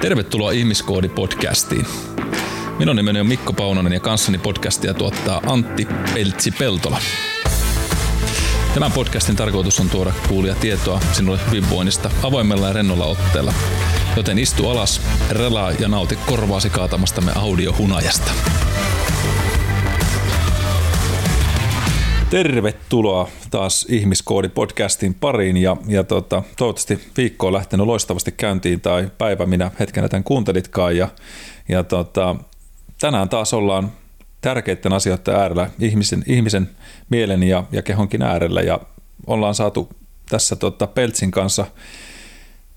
Tervetuloa Ihmiskoodi-podcastiin. Minun nimeni on Mikko Paunonen ja kanssani podcastia tuottaa Antti Peltsi-Peltola. Tämän podcastin tarkoitus on tuoda kuulia tietoa sinulle hyvinvoinnista avoimella ja rennolla otteella. Joten istu alas, relaa ja nauti korvaasi kaatamastamme audiohunajasta. Tervetuloa taas Ihmiskoodi-podcastin pariin ja, ja tota, toivottavasti viikko on lähtenyt loistavasti käyntiin tai päivä minä hetkenä tämän kuuntelitkaan ja, ja tota, tänään taas ollaan tärkeiden asioiden äärellä, ihmisen, ihmisen mielen ja, ja kehonkin äärellä ja ollaan saatu tässä tota, Peltsin kanssa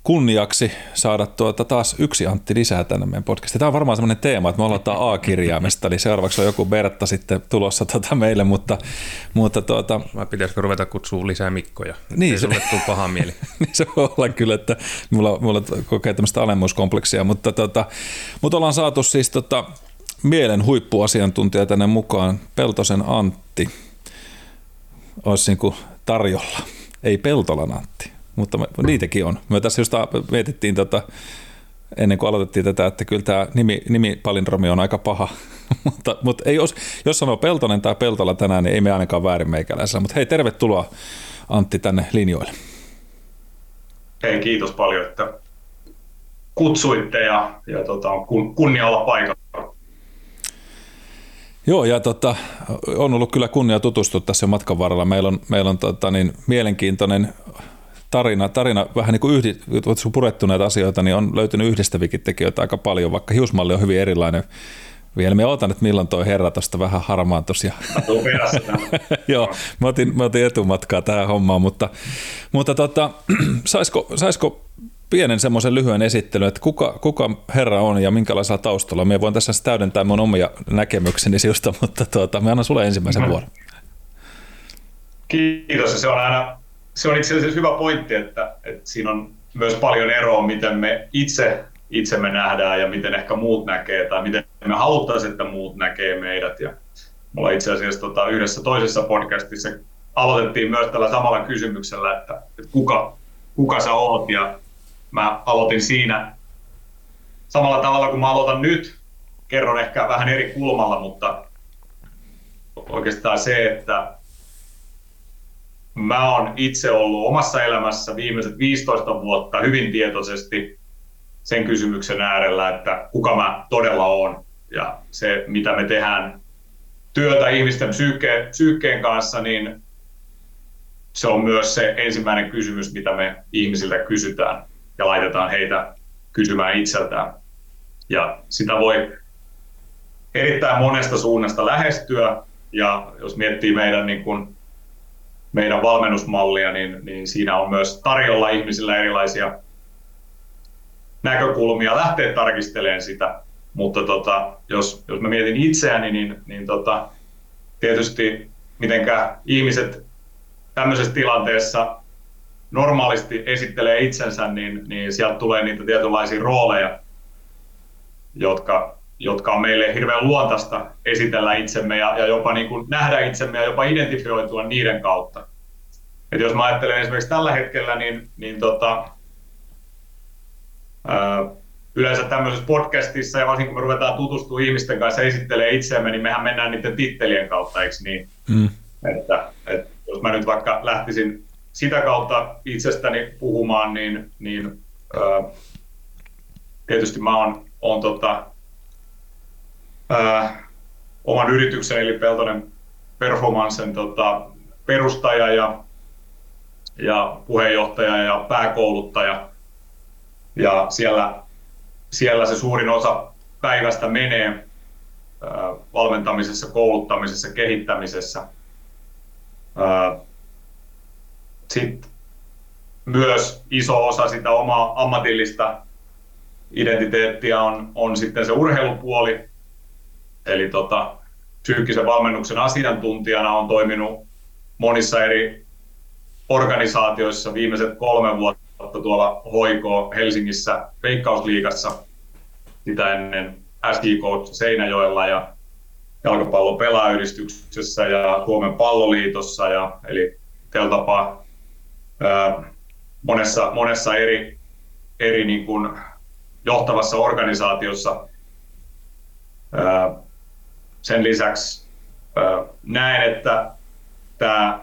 kunniaksi saada tuota taas yksi Antti lisää tänne meidän podcastiin. Tämä on varmaan semmoinen teema, että me aloitetaan A-kirjaimesta, eli seuraavaksi on joku Bertta sitten tulossa tuota meille, mutta, mutta tuota... Vai pitäisikö ruveta kutsua lisää Mikkoja? Niin, se, se paha mieli. niin se voi olla kyllä, että mulla, mulla kokee tämmöistä alemmuuskompleksia, mutta, tuota, mutta ollaan saatu siis tota, mielen huippuasiantuntija tänne mukaan, Peltosen Antti, olisi niin kuin tarjolla. Ei Peltolan Antti mutta me, niitäkin on. Me tässä just mietittiin tota, ennen kuin aloitettiin tätä, että kyllä tämä nimi, nimi palindromi on aika paha, mutta, mutta ei, jos, jos sanoo Peltonen tai Peltola tänään, niin ei me ainakaan väärin meikäläisellä, mutta hei tervetuloa Antti tänne linjoille. Hei kiitos paljon, että kutsuitte ja, ja tota, kun, kunnia olla paikalla. Joo, ja tota, on ollut kyllä kunnia tutustua tässä matkan varrella. Meillä on, meillä on tota, niin, mielenkiintoinen tarina, tarina vähän niin kuin yhdi, kun purettu näitä asioita, niin on löytynyt yhdistävikin tekijöitä aika paljon, vaikka hiusmalli on hyvin erilainen. Vielä me otan, että milloin toi herra tuosta vähän harmaantus. Ja... Joo, mä otin, mä otin etumatkaa tähän hommaan, mutta, mutta tota, saisiko, saisiko pienen semmoisen lyhyen esittelyn, että kuka, kuka herra on ja minkälaisella taustalla. Me voin tässä täydentää mun omia näkemykseni sinusta, mutta tuota, mä annan sulle ensimmäisen mm-hmm. vuoron. Kiitos, se on aina se on itse asiassa hyvä pointti, että, että siinä on myös paljon eroa, miten me itse itsemme nähdään ja miten ehkä muut näkee tai miten me haluttaisiin, että muut näkee meidät. Ja mulla itse asiassa tota, yhdessä toisessa podcastissa aloitettiin myös tällä samalla kysymyksellä, että, että kuka, kuka sä oot ja mä aloitin siinä samalla tavalla kuin mä aloitan nyt. Kerron ehkä vähän eri kulmalla, mutta oikeastaan se, että mä oon itse ollut omassa elämässä viimeiset 15 vuotta hyvin tietoisesti sen kysymyksen äärellä, että kuka mä todella oon ja se, mitä me tehdään työtä ihmisten psyykkeen, psyykkeen kanssa, niin se on myös se ensimmäinen kysymys, mitä me ihmisiltä kysytään ja laitetaan heitä kysymään itseltään. Ja sitä voi erittäin monesta suunnasta lähestyä, ja jos miettii meidän niin kuin meidän valmennusmallia, niin, niin siinä on myös tarjolla ihmisillä erilaisia näkökulmia lähteä tarkistelemaan sitä. Mutta tota, jos, jos mä mietin itseäni, niin, niin tota, tietysti mitenkä ihmiset tämmöisessä tilanteessa normaalisti esittelee itsensä, niin, niin sieltä tulee niitä tietynlaisia rooleja, jotka jotka on meille hirveän luontaista esitellä itsemme ja, ja jopa niin kuin nähdä itsemme ja jopa identifioitua niiden kautta. Et jos mä ajattelen esimerkiksi tällä hetkellä, niin, niin tota, ää, yleensä tämmöisessä podcastissa ja varsinkin kun me ruvetaan tutustumaan ihmisten kanssa ja esittelee itseämme, niin mehän mennään niiden tittelien kautta, eikö niin? Mm. Että, että jos mä nyt vaikka lähtisin sitä kautta itsestäni puhumaan, niin, niin ää, tietysti mä oon, oon tota, ää, oman yrityksen eli Peltonen Performancen tota, perustaja ja, ja puheenjohtaja ja pääkouluttaja. Ja siellä, siellä se suurin osa päivästä menee ää, valmentamisessa, kouluttamisessa, kehittämisessä. Sitten myös iso osa sitä omaa ammatillista identiteettiä on, on sitten se urheilupuoli, Eli tota, psyykkisen valmennuksen asiantuntijana on toiminut monissa eri organisaatioissa viimeiset kolme vuotta tuolla Hoiko Helsingissä Veikkausliigassa, sitä ennen Coach Seinäjoella ja jalkapallon pelaajyhdistyksessä ja Suomen palloliitossa, ja, eli teltapa ää, monessa, monessa eri, eri niin kuin johtavassa organisaatiossa. Sen lisäksi näen, että tämä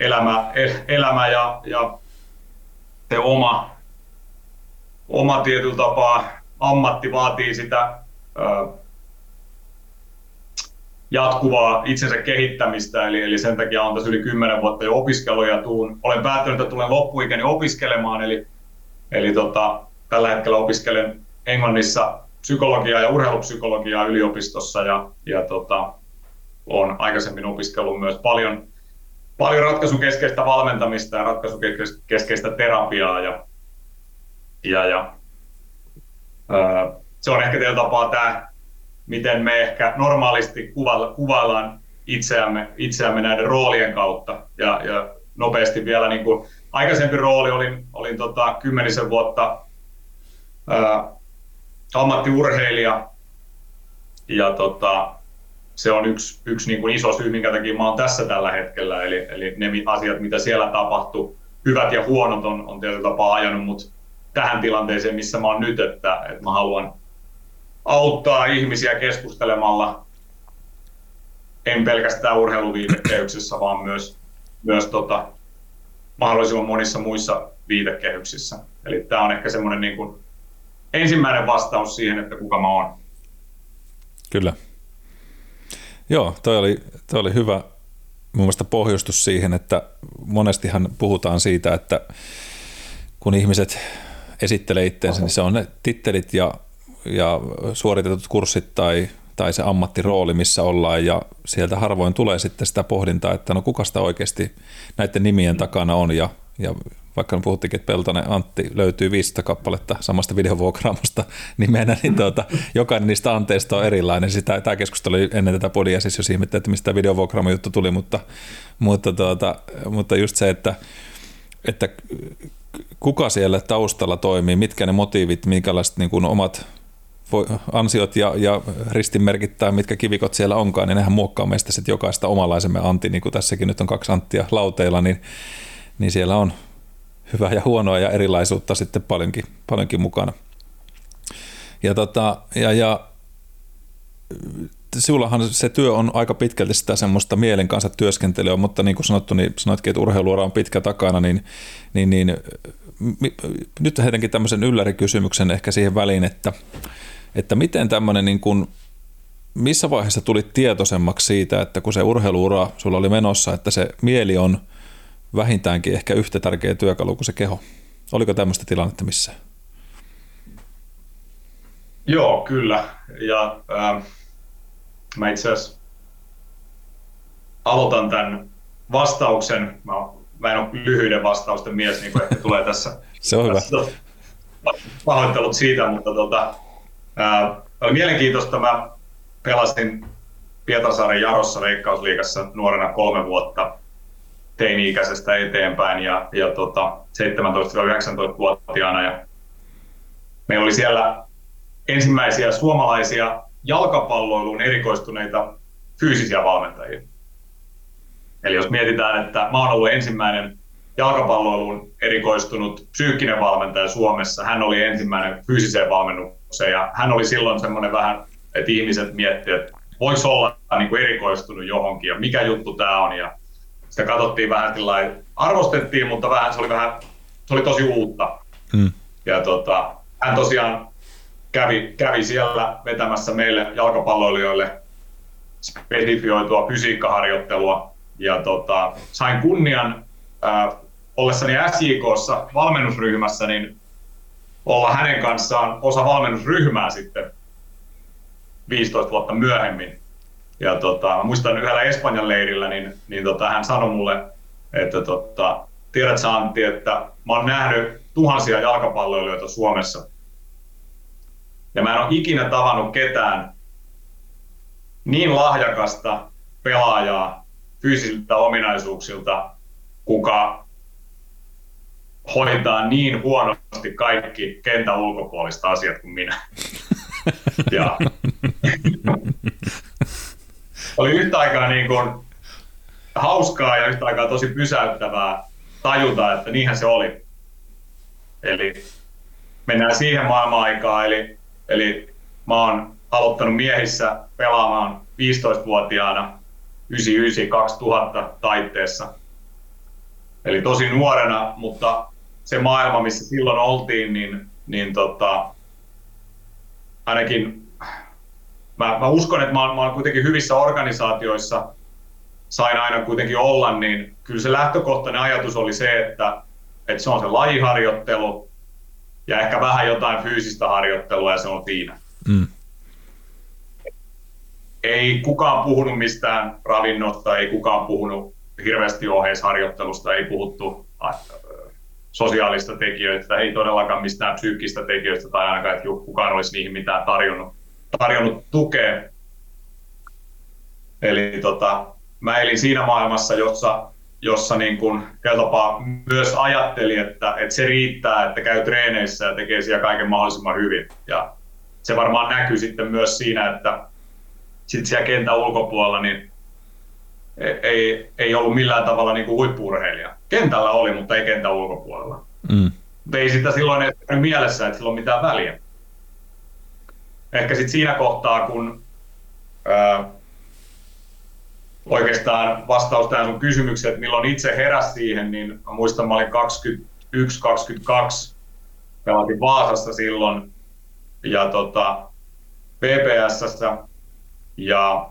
elämä, elämä ja, ja se oma, oma tietyllä tapaa ammatti vaatii sitä jatkuvaa itsensä kehittämistä, eli, eli sen takia olen tässä yli 10 vuotta jo opiskellut ja tuun, olen päättänyt, että tulen loppuikäni opiskelemaan, eli, eli tota, tällä hetkellä opiskelen Englannissa psykologiaa ja urheilupsykologiaa yliopistossa ja, ja tota, olen aikaisemmin opiskellut myös paljon, paljon ratkaisukeskeistä valmentamista ja ratkaisukeskeistä terapiaa ja, ja, ja ää, se on ehkä teillä tapaa tämä miten me ehkä normaalisti kuvaillaan itseämme, itseämme näiden roolien kautta. Ja, ja nopeasti vielä niin kuin aikaisempi rooli olin, olin tota, kymmenisen vuotta ää, ammattiurheilija ja tota, se on yksi, yksi niin kuin iso syy, minkä takia mä oon tässä tällä hetkellä. Eli, eli ne asiat, mitä siellä tapahtuu, hyvät ja huonot on, on tietyllä tapaa ajanut mut tähän tilanteeseen, missä mä oon nyt, että, että mä haluan auttaa ihmisiä keskustelemalla, en pelkästään urheiluviitekehyksissä, vaan myös, myös tota, mahdollisimman monissa muissa viitekehyksissä. Eli tämä on ehkä semmoinen niin kuin ensimmäinen vastaus siihen, että kuka mä oon. Kyllä. Joo, toi oli, toi oli hyvä mun mielestä pohjustus siihen, että monestihan puhutaan siitä, että kun ihmiset esittelee itseensä, niin se on ne tittelit ja ja suoritetut kurssit tai, tai se ammattirooli, missä ollaan ja sieltä harvoin tulee sitten sitä pohdintaa, että no kuka sitä oikeasti näiden nimien takana on ja, ja vaikka puhuttikin, että Peltonen Antti löytyy 500 kappaletta samasta videovuokraamosta nimenä, niin tuota, jokainen niistä anteista on erilainen. Sitä, tämä keskustelu oli ennen tätä podia siis jos ihmettä, että mistä videovuokraamo juttu tuli, mutta, mutta, tuota, mutta just se, että, että kuka siellä taustalla toimii, mitkä ne motiivit, minkälaiset niin kuin omat ansiot ja, ja ristinmerkit tai mitkä kivikot siellä onkaan, niin nehän muokkaa meistä sitten jokaista omanlaisemme Antti, niin kuin tässäkin nyt on kaksi Anttia lauteilla, niin, niin siellä on hyvää ja huonoa ja erilaisuutta sitten paljonkin, paljonkin mukana. Ja, tota, ja, ja sinullahan se työ on aika pitkälti sitä semmoista mielen kanssa työskentelyä, mutta niin kuin sanottu, niin sanoitkin, että urheiluura on pitkä takana, niin, niin, niin nyt heitänkin tämmöisen yllärikysymyksen ehkä siihen väliin, että että miten tämmöinen niin kuin, missä vaiheessa tulit tietoisemmaksi siitä, että kun se urheiluura sulla oli menossa, että se mieli on vähintäänkin ehkä yhtä tärkeä työkalu kuin se keho? Oliko tämmöistä tilannetta missä? Joo, kyllä. Ja äh, mä itse asiassa aloitan tämän vastauksen. Mä, mä en ole lyhyiden vastausten mies, niin kuin ehkä tulee tässä. Se on tässä, hyvä. Pahoittelut siitä, mutta tota, Ää, oli mielenkiintoista. Mä pelasin Pietarsaaren Jarossa Veikkausliigassa nuorena kolme vuotta teini-ikäisestä eteenpäin ja, ja tota, 17-19-vuotiaana. Ja meillä oli siellä ensimmäisiä suomalaisia jalkapalloiluun erikoistuneita fyysisiä valmentajia. Eli jos mietitään, että mä oon ollut ensimmäinen jalkapalloiluun erikoistunut psyykkinen valmentaja Suomessa, hän oli ensimmäinen fyysiseen valmennukseen se, ja hän oli silloin semmoinen vähän, että ihmiset miettivät, että voiko olla niin kuin erikoistunut johonkin ja mikä juttu tämä on. Ja sitä katsottiin vähän sillä arvostettiin, mutta vähän se oli, vähän, se oli tosi uutta. Hmm. Ja tota, hän tosiaan kävi, kävi siellä vetämässä meille jalkapalloilijoille spesifioitua fysiikkaharjoittelua. Ja tota, sain kunnian äh, ollessani SJKssa valmennusryhmässä, niin olla hänen kanssaan osa valmennusryhmää sitten 15 vuotta myöhemmin. Ja tota, muistan yhdellä Espanjan leirillä, niin, niin tota, hän sanoi mulle, että tota, tiedät Antti, että mä oon nähnyt tuhansia jalkapalloilijoita Suomessa. Ja mä en ole ikinä tavannut ketään niin lahjakasta pelaajaa fyysisiltä ominaisuuksilta, kuka hoitaa niin huonosti kaikki kentän ulkopuolista asiat kuin minä. ja oli yhtä aikaa niin kuin hauskaa ja yhtä aikaa tosi pysäyttävää tajuta, että niinhän se oli. Eli mennään siihen maailman-aikaan, eli, eli mä oon aloittanut miehissä pelaamaan 15-vuotiaana 99-2000 taitteessa. Eli tosi nuorena, mutta se maailma, missä silloin oltiin, niin, niin tota, ainakin mä, mä uskon, että mä oon, mä oon kuitenkin hyvissä organisaatioissa, sain aina kuitenkin olla, niin kyllä se lähtökohtainen ajatus oli se, että, että se on se lajiharjoittelu ja ehkä vähän jotain fyysistä harjoittelua ja se on siinä. Mm. Ei kukaan puhunut mistään ravinnosta, ei kukaan puhunut hirveästi oheisharjoittelusta, ei puhuttu äh, sosiaalista tekijöistä, ei todellakaan mistään psyykkistä tekijöistä tai ainakaan, että kukaan olisi niihin mitään tarjonnut, tarjonnut tukea. Eli tota, mä elin siinä maailmassa, jossa, jossa niin kun tapaa myös ajatteli, että, että se riittää, että käy treeneissä ja tekee siellä kaiken mahdollisimman hyvin. Ja se varmaan näkyy sitten myös siinä, että sitten siellä kentän ulkopuolella niin ei, ei ollut millään tavalla niin kuin huippu-urheilija. Kentällä oli, mutta ei kentän ulkopuolella. Mm. ei sitä silloin edes mielessä, että sillä on mitään väliä. Ehkä sitten siinä kohtaa, kun ää, oikeastaan vastaus tähän sun kysymykseen, että milloin itse heräsi siihen, niin mä muistan, mä olin 21-22, pelasin Vaasassa silloin ja tota, PPSssä ja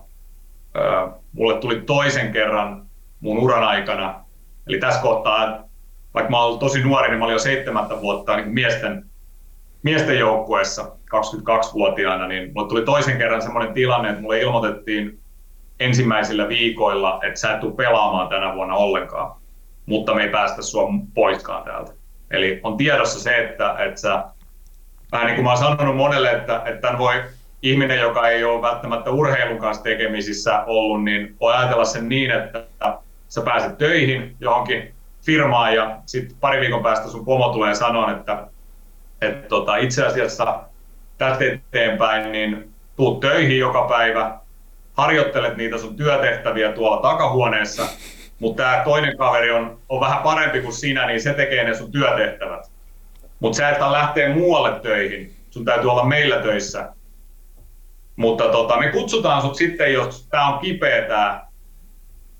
äh, mulle tuli toisen kerran mun uran aikana, eli tässä kohtaa, vaikka mä olin tosi nuori, niin mä olin jo seitsemättä vuotta niin miesten, miesten joukkueessa 22-vuotiaana, niin mulle tuli toisen kerran semmoinen tilanne, että mulle ilmoitettiin ensimmäisillä viikoilla, että sä et tule pelaamaan tänä vuonna ollenkaan, mutta me ei päästä sua poiskaan täältä. Eli on tiedossa se, että, että sä, vähän niin kuin mä oon sanonut monelle, että, että tämän voi ihminen, joka ei ole välttämättä urheilun kanssa tekemisissä ollut, niin voi ajatella sen niin, että sä pääset töihin johonkin firmaan ja sitten pari viikon päästä sun pomo tulee sanoa, että, että tota, itse asiassa tästä eteenpäin niin tuut töihin joka päivä, harjoittelet niitä sun työtehtäviä tuolla takahuoneessa, mutta tämä toinen kaveri on, on vähän parempi kuin sinä, niin se tekee ne sun työtehtävät. Mutta sä et lähteä muualle töihin, sun täytyy olla meillä töissä. Mutta tota, me kutsutaan sut sitten, jos tämä on kipeä tämä,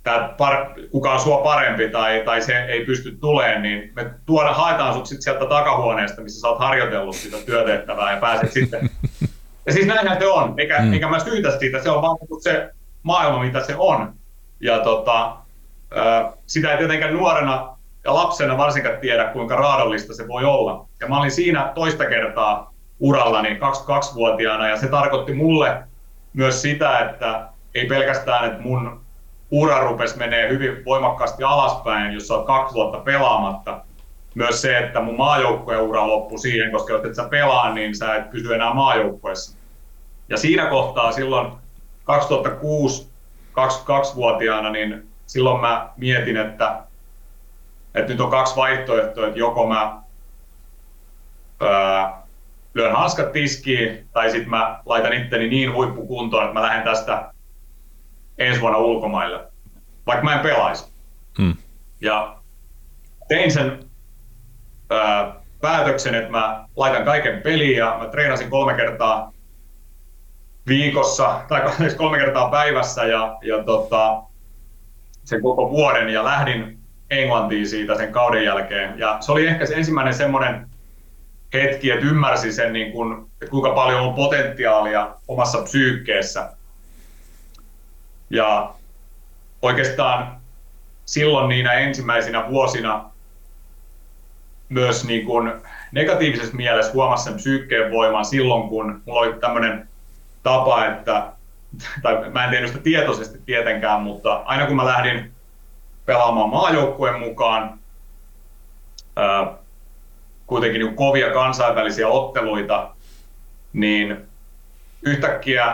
tää par, kuka on sua parempi tai, tai se ei pysty tulemaan, niin me tuoda, haetaan sut sitten sieltä takahuoneesta, missä sä oot harjoitellut sitä työtehtävää ja pääset sitten ja siis näinhän se on, eikä, mm. eikä mä syytä siitä, se on vaan se maailma, mitä se on. Ja tota, sitä ei tietenkään nuorena ja lapsena varsinkaan tiedä, kuinka raadollista se voi olla. Ja mä olin siinä toista kertaa urallani 22-vuotiaana, ja se tarkoitti mulle myös sitä, että ei pelkästään, että mun ura rupesi menee hyvin voimakkaasti alaspäin, jos oot kaksi vuotta pelaamatta, myös se, että mun maajoukkueen ura loppui siihen, koska jos et sä pelaa, niin sä et pysy enää maajoukkueessa. Ja siinä kohtaa silloin 2006 22-vuotiaana, niin silloin mä mietin, että, että nyt on kaksi vaihtoehtoa, että joko mä ää, lyön hanskat tiskiin, tai sitten mä laitan itteni niin huippukuntoon, että mä lähden tästä ensi vuonna ulkomaille, vaikka mä en pelaisi. Hmm. Ja tein sen ää, päätöksen, että mä laitan kaiken peliin ja mä treenasin kolme kertaa viikossa tai kolme kertaa päivässä ja, ja tota, sen koko vuoden ja lähdin Englantiin siitä sen kauden jälkeen. Ja se oli ehkä se ensimmäinen semmoinen hetki, että ymmärsi sen, niin kun, että kuinka paljon on potentiaalia omassa psyykkeessä. Ja oikeastaan silloin niinä ensimmäisinä vuosina myös niin kun negatiivisessa mielessä huomasi sen psyykkeen voiman silloin, kun mulla oli tämmöinen tapa, että, tai mä en tehnyt sitä tietoisesti tietenkään, mutta aina kun mä lähdin pelaamaan maajoukkueen mukaan, ää, kuitenkin niin kovia kansainvälisiä otteluita, niin yhtäkkiä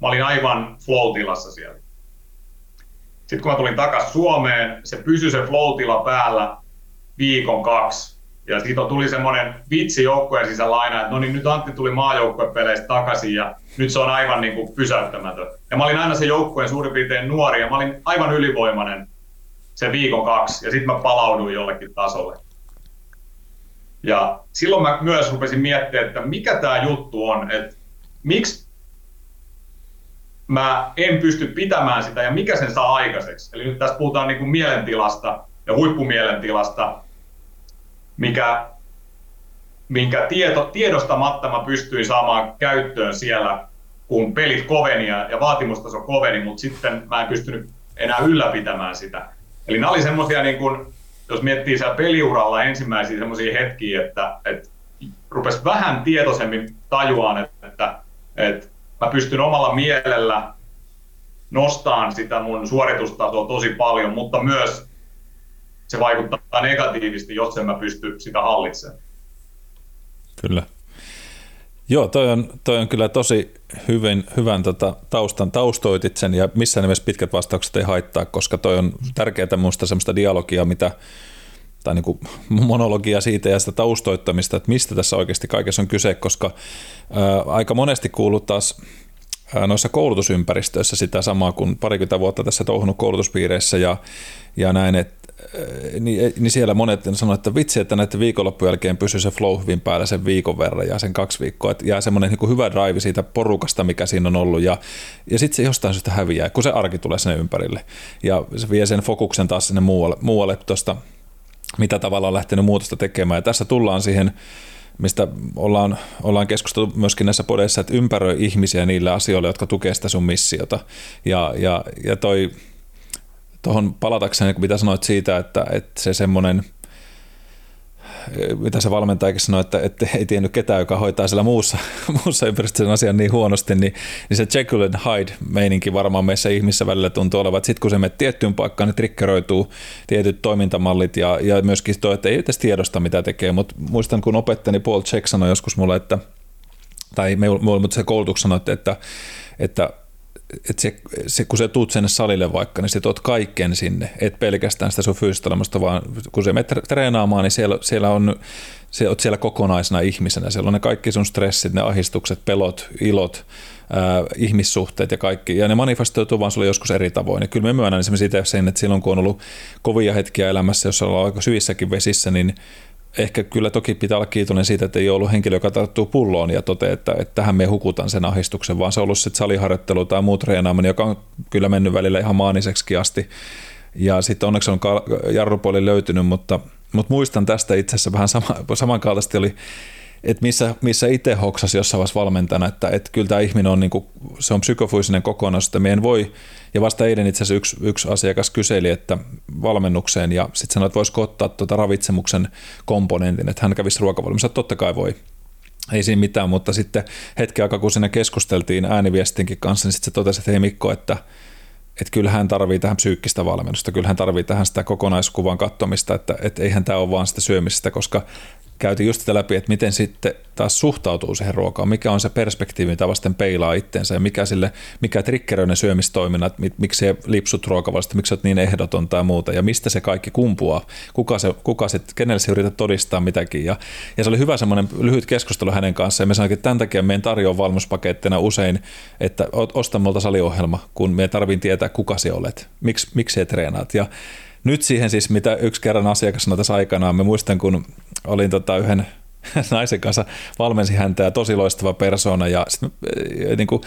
mä olin aivan flow-tilassa siellä. Sitten kun mä tulin takaisin Suomeen, se pysyi se flow päällä viikon kaksi. Ja siitä tuli semmoinen vitsi joukkueen sisällä aina, että no niin nyt Antti tuli maajoukkuepeleistä takaisin ja nyt se on aivan niin kuin pysäyttämätön. Ja mä olin aina se joukkueen suurin piirtein nuori ja mä olin aivan ylivoimainen se viikon kaksi ja sitten mä palauduin jollekin tasolle. Ja silloin mä myös rupesin miettimään, että mikä tämä juttu on, että miksi mä en pysty pitämään sitä ja mikä sen saa aikaiseksi. Eli nyt tässä puhutaan niin kuin mielentilasta ja huippumielentilasta, mikä, minkä tieto, tiedostamatta mä pystyin saamaan käyttöön siellä, kun pelit koveni ja, ja vaatimustaso koveni, mutta sitten mä en pystynyt enää ylläpitämään sitä. Eli nämä oli semmoisia, niin jos miettii siellä peliuralla ensimmäisiä semmoisia hetkiä, että, että rupesi vähän tietoisemmin tajuaan, että, että mä pystyn omalla mielellä nostaan sitä mun suoritustasoa tosi paljon, mutta myös se vaikuttaa negatiivisesti, jos en mä pysty sitä hallitsemaan. Kyllä. Joo, toi on, toi on kyllä tosi hyvin, hyvän tota, taustan taustoitit sen ja missään nimessä pitkät vastaukset ei haittaa, koska toi on tärkeää minusta semmoista dialogia, mitä tai niin kuin monologia siitä ja sitä taustoittamista, että mistä tässä oikeasti kaikessa on kyse, koska aika monesti kuuluu taas noissa koulutusympäristöissä sitä samaa kuin parikymmentä vuotta tässä touhunut koulutuspiireissä ja, ja näin, että niin, niin siellä monet sanoivat, että vitsi, että näiden viikonloppujen jälkeen pysyy se flow hyvin päällä sen viikon verran ja sen kaksi viikkoa, että jää semmoinen niin hyvä drive siitä porukasta, mikä siinä on ollut ja, ja sitten se jostain syystä häviää, kun se arki tulee sinne ympärille. Ja se vie sen fokuksen taas sinne muualle, muualle tuosta mitä tavalla on lähtenyt muutosta tekemään. Ja tässä tullaan siihen, mistä ollaan, ollaan keskusteltu myöskin näissä podeissa, että ympäröi ihmisiä niillä asioilla, jotka tukevat sitä sun missiota. Ja, ja, ja toi, tuohon palatakseni, mitä sanoit siitä, että, että se semmoinen – mitä se valmentajakin sanoi, että, että ei tiennyt ketään, joka hoitaa siellä muussa, muussa ympäristössä asian niin huonosti, niin, niin se Jekyll and Hyde-meininki varmaan meissä ihmissä välillä tuntuu olevan, että sitten kun se menee tiettyyn paikkaan, niin trikkeroituu tietyt toimintamallit ja, ja myöskin tuo, että ei edes tiedosta, mitä tekee, mutta muistan, kun opettajani Paul Check sanoi joskus mulle, että tai me, mutta se koulutuksessa sanoi, että, että että se, se, kun sä tuut sinne salille vaikka, niin sä tuot kaiken sinne, et pelkästään sitä sun fyysistä vaan kun sä menet treenaamaan, niin siellä, siellä on se oot siellä kokonaisena ihmisenä. Siellä on ne kaikki sun stressit, ne ahistukset, pelot, ilot, ää, ihmissuhteet ja kaikki. Ja ne manifestoituu vaan sulle joskus eri tavoin. Ja kyllä me myönnän esimerkiksi itse sen, että silloin kun on ollut kovia hetkiä elämässä, jossa ollaan aika syvissäkin vesissä, niin ehkä kyllä toki pitää olla kiitollinen siitä, että ei ollut henkilö, joka tarttuu pulloon ja toteaa, että, että tähän me hukutan sen ahistuksen, vaan se on ollut sitten saliharjoittelu tai muu treenaaminen, joka on kyllä mennyt välillä ihan maaniseksi asti. Ja sitten onneksi on jarrupuoli löytynyt, mutta, mutta muistan tästä itse asiassa vähän sama, samankaltaisesti oli että missä, missä itse hoksasi jossain vaiheessa valmentajana, että, että kyllä tämä ihminen on, niin kuin, se on psykofyysinen kokonaisuus, että meidän voi, ja vasta eilen itse asiassa yksi, yksi asiakas kyseli, että valmennukseen, ja sitten sanoi, että voisiko ottaa tuota ravitsemuksen komponentin, että hän kävisi ruokavalmissa, totta kai voi, ei siinä mitään, mutta sitten hetki aikaa, kun siinä keskusteltiin ääniviestinkin kanssa, niin sitten se totesi, että hei Mikko, että, että kyllä hän tarvii tähän psyykkistä valmennusta, kyllä hän tarvii tähän sitä kokonaiskuvan katsomista, että, että eihän tämä ole vaan sitä syömistä, koska käytiin just sitä läpi, että miten sitten taas suhtautuu siihen ruokaan, mikä on se perspektiivi, mitä vasten peilaa itteensä ja mikä, sille, mikä triggeröi ne syömistoiminnat, miksi se lipsut ruokavallista, miksi olet niin ehdoton tai muuta. Ja mistä se kaikki kumpuaa, kuka se, kuka se kenelle se yrität todistaa mitäkin? Ja, ja se oli hyvä semmoinen lyhyt keskustelu hänen kanssaan. Ja me sanoin, että tämän takia meidän tarjoaa valmuspakettina usein, että osta multa saliohjelma, kun me tarviin tietää kuka se olet, Miks, miksi se treenaat? Ja nyt siihen siis, mitä yksi kerran asiakas sanoi tässä aikanaan, me muistan, kun olin tota yhden naisen kanssa valmensi häntä ja tosi loistava persona ja sit, niin kuin,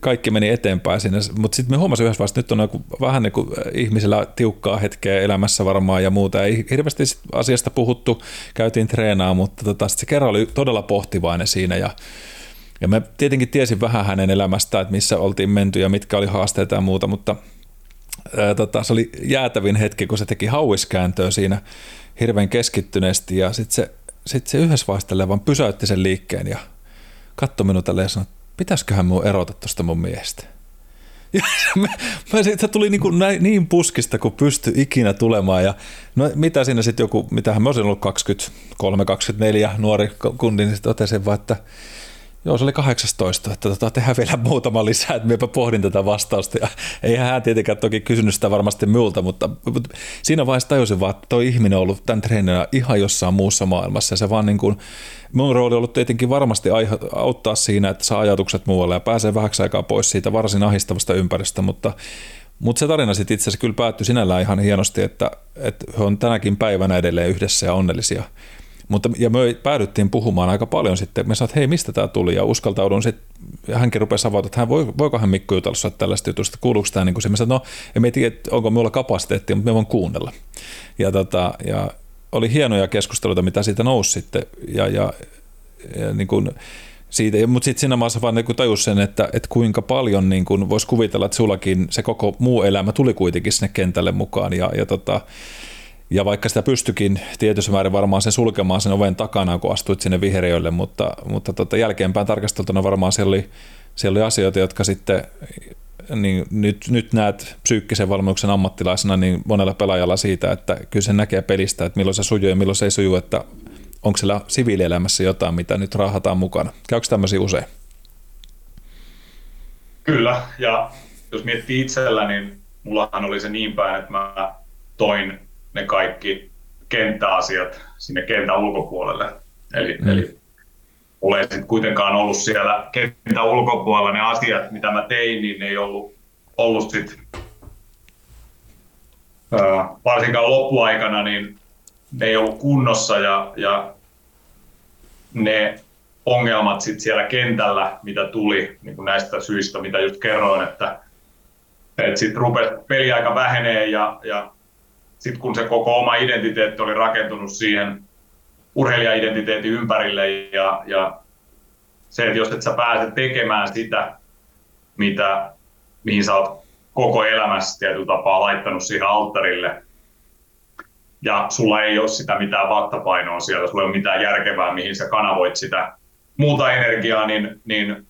kaikki meni eteenpäin sinne, mutta sitten me huomasin yhdessä vaiheessa, että nyt on joku, vähän niin kuin ihmisillä tiukkaa hetkeä elämässä varmaan ja muuta. Ei hirveästi asiasta puhuttu, käytiin treenaa, mutta tota, sit se kerran oli todella pohtivainen siinä ja ja mä tietenkin tiesin vähän hänen elämästään, että missä oltiin menty ja mitkä oli haasteita ja muuta, mutta tota, se oli jäätävin hetki, kun se teki hauiskääntöä siinä hirveän keskittyneesti ja sitten se, sit se yhdessä vaiheessa vaan pysäytti sen liikkeen ja katsoi minua ja sanoi, että pitäisiköhän minun erota tuosta mun miestä. Ja tuli niin, kuin näin, niin puskista kuin pysty ikinä tulemaan. Ja no, mitä siinä sitten joku, mitähän mä olisin ollut 23-24 nuori kundi, niin sitten totesin vaan, että Joo, se oli 18, että tota, tehdään vielä muutama lisää, että minäpä pohdin tätä vastausta. Ja eihän hän tietenkään toki kysynyt sitä varmasti minulta, mutta, mutta siinä vaiheessa tajusin vaan, että tuo ihminen on ollut tämän treeninä ihan jossain muussa maailmassa. Ja se vaan niin kuin, mun rooli on ollut tietenkin varmasti auttaa siinä, että saa ajatukset muualle ja pääsee vähäksi aikaa pois siitä varsin ahistavasta ympäristöstä, mutta mutta se tarina sitten itse asiassa kyllä päättyi sinällään ihan hienosti, että, että he on tänäkin päivänä edelleen yhdessä ja onnellisia Mutta, ja me päädyttiin puhumaan aika paljon sitten. Me sanoin, että hei, mistä tämä tuli? Ja uskaltaudun sitten, ja hänkin rupesi avautumaan, että hän voi, voikohan Mikko jutella tällaista jutusta, kuuluuko tämä niin kuin se. Mä sanoin, no, emme tiedä, onko minulla kapasiteettia, mutta me voin kuunnella. Ja, tota, ja oli hienoja keskusteluita, mitä siitä nousi sitten. Ja, ja, ja niin kuin, siitä, mutta sitten siinä maassa vaan niin tajus sen, että, että kuinka paljon niin kuin voisi kuvitella, että sullakin se koko muu elämä tuli kuitenkin sinne kentälle mukaan ja, ja, tota, ja vaikka sitä pystyikin tietyssä määrin varmaan sen sulkemaan sen oven takana, kun astuit sinne vihreölle, mutta, mutta tota, jälkeenpäin tarkasteltuna varmaan siellä oli, siellä oli asioita, jotka sitten niin nyt, nyt näet psyykkisen valmennuksen ammattilaisena niin monella pelaajalla siitä, että kyllä se näkee pelistä, että milloin se sujuu ja milloin se ei suju, että onko siellä siviilielämässä jotain, mitä nyt raahataan mukana? Käykö tämmöisiä usein? Kyllä, ja jos miettii itsellä, niin mullahan oli se niin päin, että mä toin ne kaikki kenttäasiat sinne kentän ulkopuolelle. Eli, mm. eli mulla ei sitten kuitenkaan ollut siellä kentän ulkopuolella ne asiat, mitä mä tein, niin ne ei ollut, ollut sit, varsinkaan loppuaikana, niin ne ei ollut kunnossa ja, ja ne ongelmat sit siellä kentällä, mitä tuli niin kuin näistä syistä, mitä just kerroin, että, että sitten rupesi peliaika vähenee ja, ja sitten kun se koko oma identiteetti oli rakentunut siihen urheilijaidentiteetin ympärille ja, ja se, että jos et sä pääse tekemään sitä, mitä, mihin sä oot koko elämässä tietyllä tapaa laittanut siihen alttarille, ja sulla ei ole sitä mitään vattapainoa siellä, sulla ei ole mitään järkevää, mihin sä kanavoit sitä muuta energiaa, niin, niin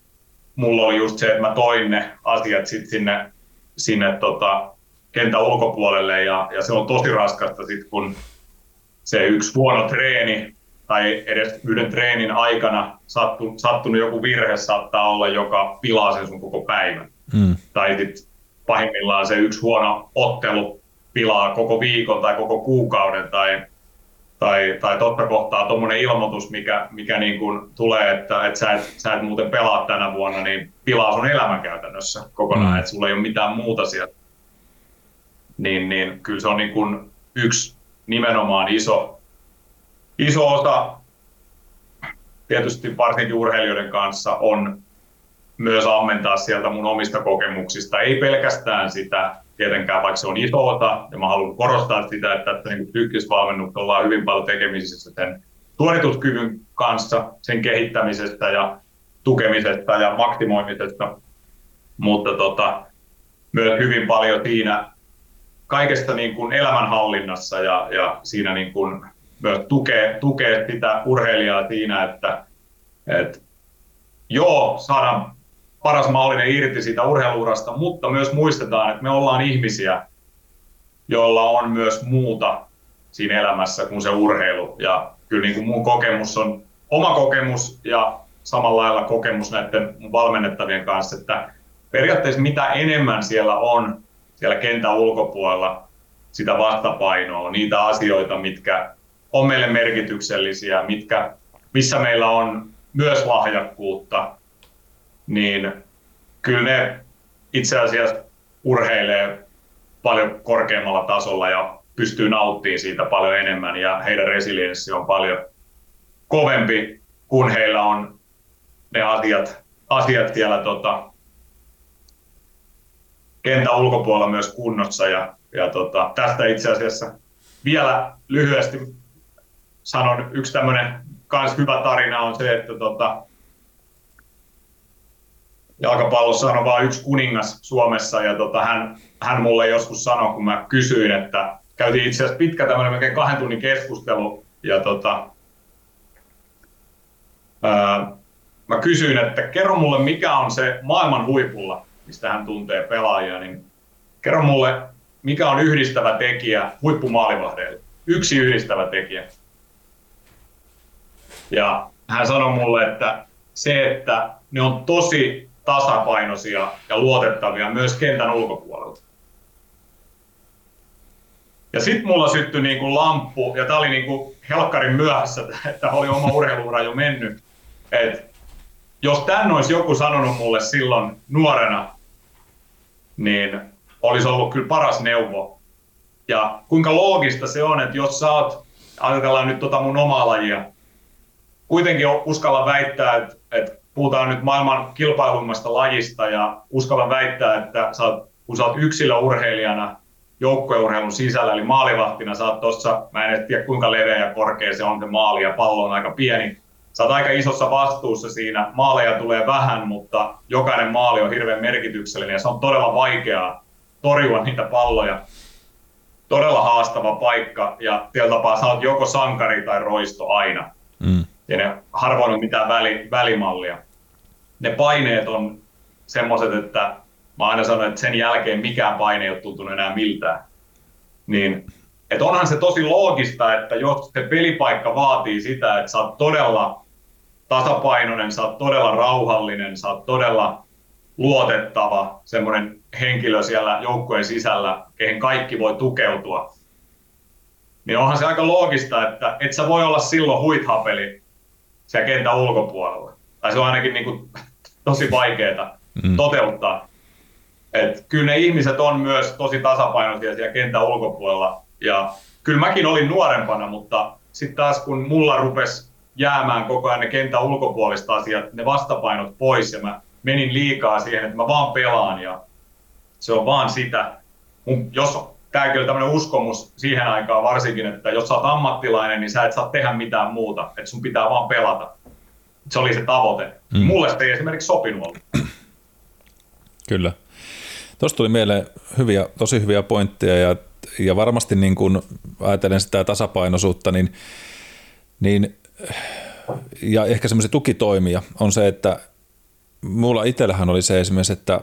mulla oli just se, että mä toin ne asiat sit sinne, sinne tota, kentän ulkopuolelle ja, ja se on tosi raskasta sit, kun se yksi huono treeni tai edes yhden treenin aikana sattu, sattunut joku virhe saattaa olla, joka pilaa sen sun koko päivän. Mm. Tai sit pahimmillaan se yksi huono ottelu pilaa koko viikon tai koko kuukauden tai, tai, tai totta kohtaa tuommoinen ilmoitus, mikä, mikä niin kuin tulee, että, että sä, et, sä et muuten pelaa tänä vuonna, niin pilaa sun elämän käytännössä kokonaan, mm. että sulla ei ole mitään muuta sieltä. Niin, niin kyllä se on niin kuin yksi nimenomaan iso, iso osa. Tietysti varsinkin urheilijoiden kanssa on myös ammentaa sieltä mun omista kokemuksista, ei pelkästään sitä tietenkään, vaikka se on iso osa, ja mä haluan korostaa sitä, että tässä niin psyykkisvalmennuksessa ollaan hyvin paljon tekemisissä sen suorituskyvyn kanssa, sen kehittämisestä ja tukemisesta ja maksimoimisesta, mutta tota, myös hyvin paljon siinä kaikesta niin kuin elämänhallinnassa ja, ja siinä niin kuin myös tukee, tukee sitä urheilijaa siinä, että, että joo, saadaan paras mahdollinen irti siitä urheiluurasta, mutta myös muistetaan, että me ollaan ihmisiä, joilla on myös muuta siinä elämässä kuin se urheilu. Ja kyllä niin kuin mun kokemus on oma kokemus ja samalla lailla kokemus näiden valmennettavien kanssa, että periaatteessa mitä enemmän siellä on siellä kentän ulkopuolella sitä vastapainoa, niitä asioita, mitkä on meille merkityksellisiä, mitkä, missä meillä on myös lahjakkuutta, niin kyllä ne itse asiassa urheilee paljon korkeammalla tasolla ja pystyy nauttimaan siitä paljon enemmän ja heidän resilienssi on paljon kovempi, kun heillä on ne asiat, asiat siellä tota, kentän ulkopuolella myös kunnossa. Ja, ja tota, tästä itse asiassa vielä lyhyesti sanon, yksi tämmöinen kans hyvä tarina on se, että tota, jalkapallossa on vain yksi kuningas Suomessa ja tota, hän, hän mulle joskus sanoi, kun mä kysyin, että käytiin itse asiassa pitkä tämmöinen melkein kahden tunnin keskustelu ja tota, ää, mä kysyin, että kerro mulle mikä on se maailman huipulla, mistä hän tuntee pelaajia, niin kerro mulle mikä on yhdistävä tekijä huippumaalivahdeille. Yksi yhdistävä tekijä. Ja hän sanoi mulle, että se, että ne on tosi tasapainoisia ja luotettavia myös kentän ulkopuolella. Ja sitten mulla syttyi niin kuin lamppu, ja tämä oli niin kuin helkkarin myöhässä, että oli oma urheiluura jo mennyt. Et jos tän olisi joku sanonut mulle silloin nuorena, niin olisi ollut kyllä paras neuvo. Ja kuinka loogista se on, että jos sä oot ajatellaan nyt tota mun omaa lajia. Kuitenkin uskalla väittää, että, että puhutaan nyt maailman kilpailummasta lajista ja uskallan väittää, että sä oot, kun sä oot yksilöurheilijana joukkueurheilun sisällä, eli maalivahtina, sä oot tossa, mä en tiedä kuinka leveä ja korkea se on se maali ja pallo on aika pieni, sä oot aika isossa vastuussa siinä. Maaleja tulee vähän, mutta jokainen maali on hirveän merkityksellinen ja se on todella vaikeaa torjua niitä palloja. Todella haastava paikka ja tietyllä tapaa sä oot joko sankari tai roisto aina. Mm. Ja ne harvoin on mitään väli, välimallia. Ne paineet on semmoiset, että mä aina sanon, että sen jälkeen mikään paine ei ole tuntunut enää miltään. Niin, että onhan se tosi loogista, että jos se pelipaikka vaatii sitä, että sä oot todella tasapainoinen, sä oot todella rauhallinen, sä oot todella luotettava semmoinen henkilö siellä joukkueen sisällä, kehen kaikki voi tukeutua. Niin onhan se aika loogista, että et sä voi olla silloin huithapeli siellä kentän ulkopuolella. Tai se on ainakin niin kuin tosi vaikeaa mm. toteuttaa. Et kyllä ne ihmiset on myös tosi tasapainoisia siellä kentän ulkopuolella. Ja kyllä mäkin olin nuorempana, mutta sitten taas kun mulla rupesi jäämään koko ajan ne kentän ulkopuolista asiat, ne vastapainot pois ja mä menin liikaa siihen, että mä vaan pelaan ja se on vaan sitä. Mun, jos tämäkin oli tämmöinen uskomus siihen aikaan varsinkin, että jos sä oot ammattilainen, niin sä et saa tehdä mitään muuta, että sun pitää vaan pelata. Se oli se tavoite. Mm. Mulle se ei esimerkiksi sopinut ollut. Kyllä. Tuosta tuli mieleen hyviä, tosi hyviä pointteja ja, ja varmasti niin kun ajatellen sitä tasapainoisuutta, niin, niin ja ehkä semmoisia tukitoimia on se, että mulla itsellähän oli se esimerkiksi, että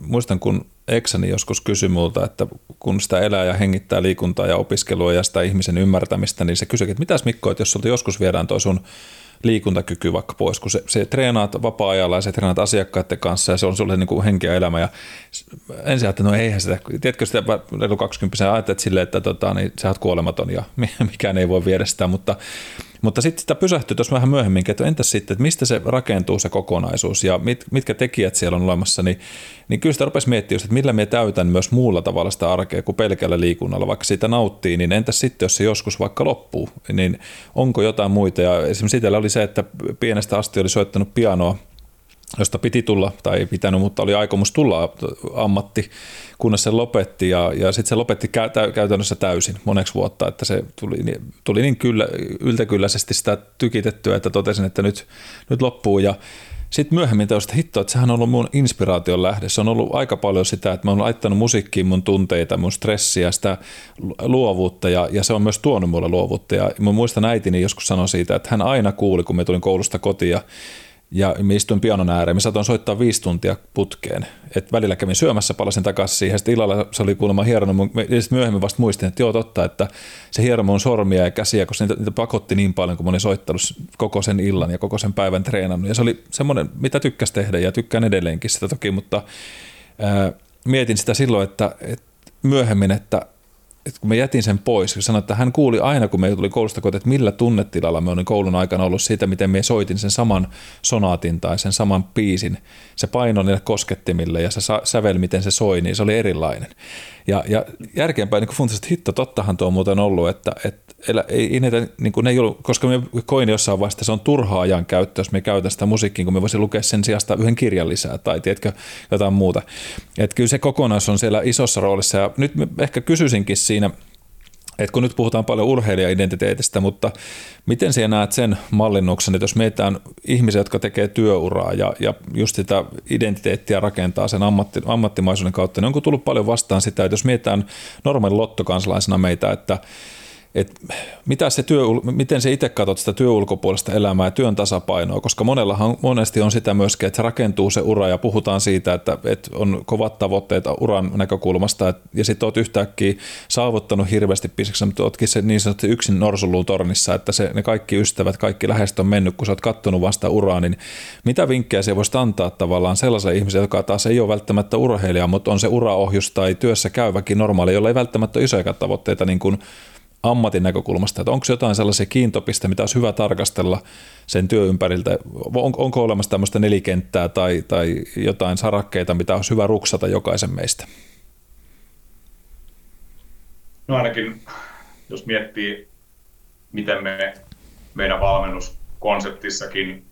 muistan kun Eksani joskus kysyi multa, että kun sitä elää ja hengittää liikuntaa ja opiskelua ja sitä ihmisen ymmärtämistä, niin se kysyi, että mitäs Mikko, että jos sulta joskus viedään toi sun liikuntakyky vaikka pois, kun se, se treenaat vapaa-ajalla ja se treenaat asiakkaiden kanssa ja se on sulle niin kuin henki ja elämä. Ja ensin että no eihän sitä, tiedätkö sitä reilu 20 ajattelet silleen, että tota, niin sä oot kuolematon ja mikään ei voi viedä sitä, mutta mutta sitten sitä pysähtyy tuossa vähän myöhemmin, että entäs sitten, että mistä se rakentuu se kokonaisuus ja mit, mitkä tekijät siellä on olemassa, niin, niin kyllä sitä rupesi miettimään, että millä me täytän myös muulla tavalla sitä arkea kuin pelkällä liikunnalla, vaikka siitä nauttii, niin entäs sitten, jos se joskus vaikka loppuu, niin onko jotain muita? Ja esimerkiksi itsellä oli se, että pienestä asti oli soittanut pianoa josta piti tulla, tai ei pitänyt, mutta oli aikomus tulla ammatti, kunnes se lopetti, ja, ja sitten se lopetti kä- käytännössä täysin moneksi vuotta, että se tuli, tuli niin kyllä, yltäkylläisesti sitä tykitettyä, että totesin, että nyt, nyt loppuu, ja sitten myöhemmin tästä hitto, että sehän on ollut mun inspiraation lähde. Se on ollut aika paljon sitä, että mä oon laittanut musiikkiin mun tunteita, mun stressiä, sitä luovuutta ja, ja se on myös tuonut mulle luovuutta. Ja mä muistan äitini joskus sanoi siitä, että hän aina kuuli, kun me tulin koulusta kotiin ja ja mä istuin pianon ääreen. Mä saatoin soittaa viisi tuntia putkeen. Et välillä kävin syömässä, palasin takaisin siihen. Sitten illalla se oli kuulemma hieronut. Ja sitten myöhemmin vasta muistin, että joo totta, että se hieroi mun sormia ja käsiä, koska niitä, niitä pakotti niin paljon, kun mä olin soittanut koko sen illan ja koko sen päivän treenannut. Ja se oli semmoinen, mitä tykkäs tehdä ja tykkään edelleenkin sitä toki, mutta ää, mietin sitä silloin, että, että myöhemmin, että että kun mä jätin sen pois, kun sanoin, että hän kuuli aina, kun me tuli koulusta kotiin, että millä tunnetilalla me olin koulun aikana ollut siitä, miten me soitin sen saman sonaatin tai sen saman piisin. Se paino niille koskettimille ja se sävel, miten se soi, niin se oli erilainen. Ja, ja järkeenpäin niin funtasin, että hitto, tottahan tuo on muuten ollut, että, että elä, ei, ei näitä, niin kuin ne ei ollut, koska me koin jossain vaiheessa, että se on turhaa ajan käyttö, jos me käytän sitä musiikkiin, kun me voisin lukea sen sijasta yhden kirjan lisää tai tiedätkö, jotain muuta. Että kyllä se kokonaisuus on siellä isossa roolissa ja nyt ehkä kysyisinkin siinä, et kun nyt puhutaan paljon urheilijaidentiteetistä, mutta miten sinä näet sen mallinnuksen, että jos meitä ihmisiä, jotka tekee työuraa ja, ja just sitä identiteettiä rakentaa sen ammatti, ammattimaisuuden kautta, niin onko tullut paljon vastaan sitä, että jos mietitään normaali lottokansalaisena meitä, että et mitä se työ, miten se itse katsot sitä työulkopuolista elämää ja työn tasapainoa, koska monellahan monesti on sitä myöskin, että se rakentuu se ura ja puhutaan siitä, että, että on kovat tavoitteet uran näkökulmasta. Ja sitten oot yhtäkkiä saavuttanut hirveästi bisneksessä, mutta ootkin se niin sanotusti yksin norsulluun tornissa, että se, ne kaikki ystävät, kaikki läheiset on mennyt, kun sä oot kattonut vasta uraa, niin mitä vinkkejä se voisi antaa tavallaan sellaiselle ihmiselle, joka taas ei ole välttämättä urheilija, mutta on se uraohjus tai työssä käyväkin normaali, jolla ei välttämättä ole isoja tavoitteita niin kuin ammatin näkökulmasta, että onko jotain sellaisia kiintopiste, mitä olisi hyvä tarkastella sen työ ympäriltä, on, onko olemassa tämmöistä nelikenttää tai, tai jotain sarakkeita, mitä olisi hyvä ruksata jokaisen meistä? No ainakin, jos miettii miten me meidän valmennuskonseptissakin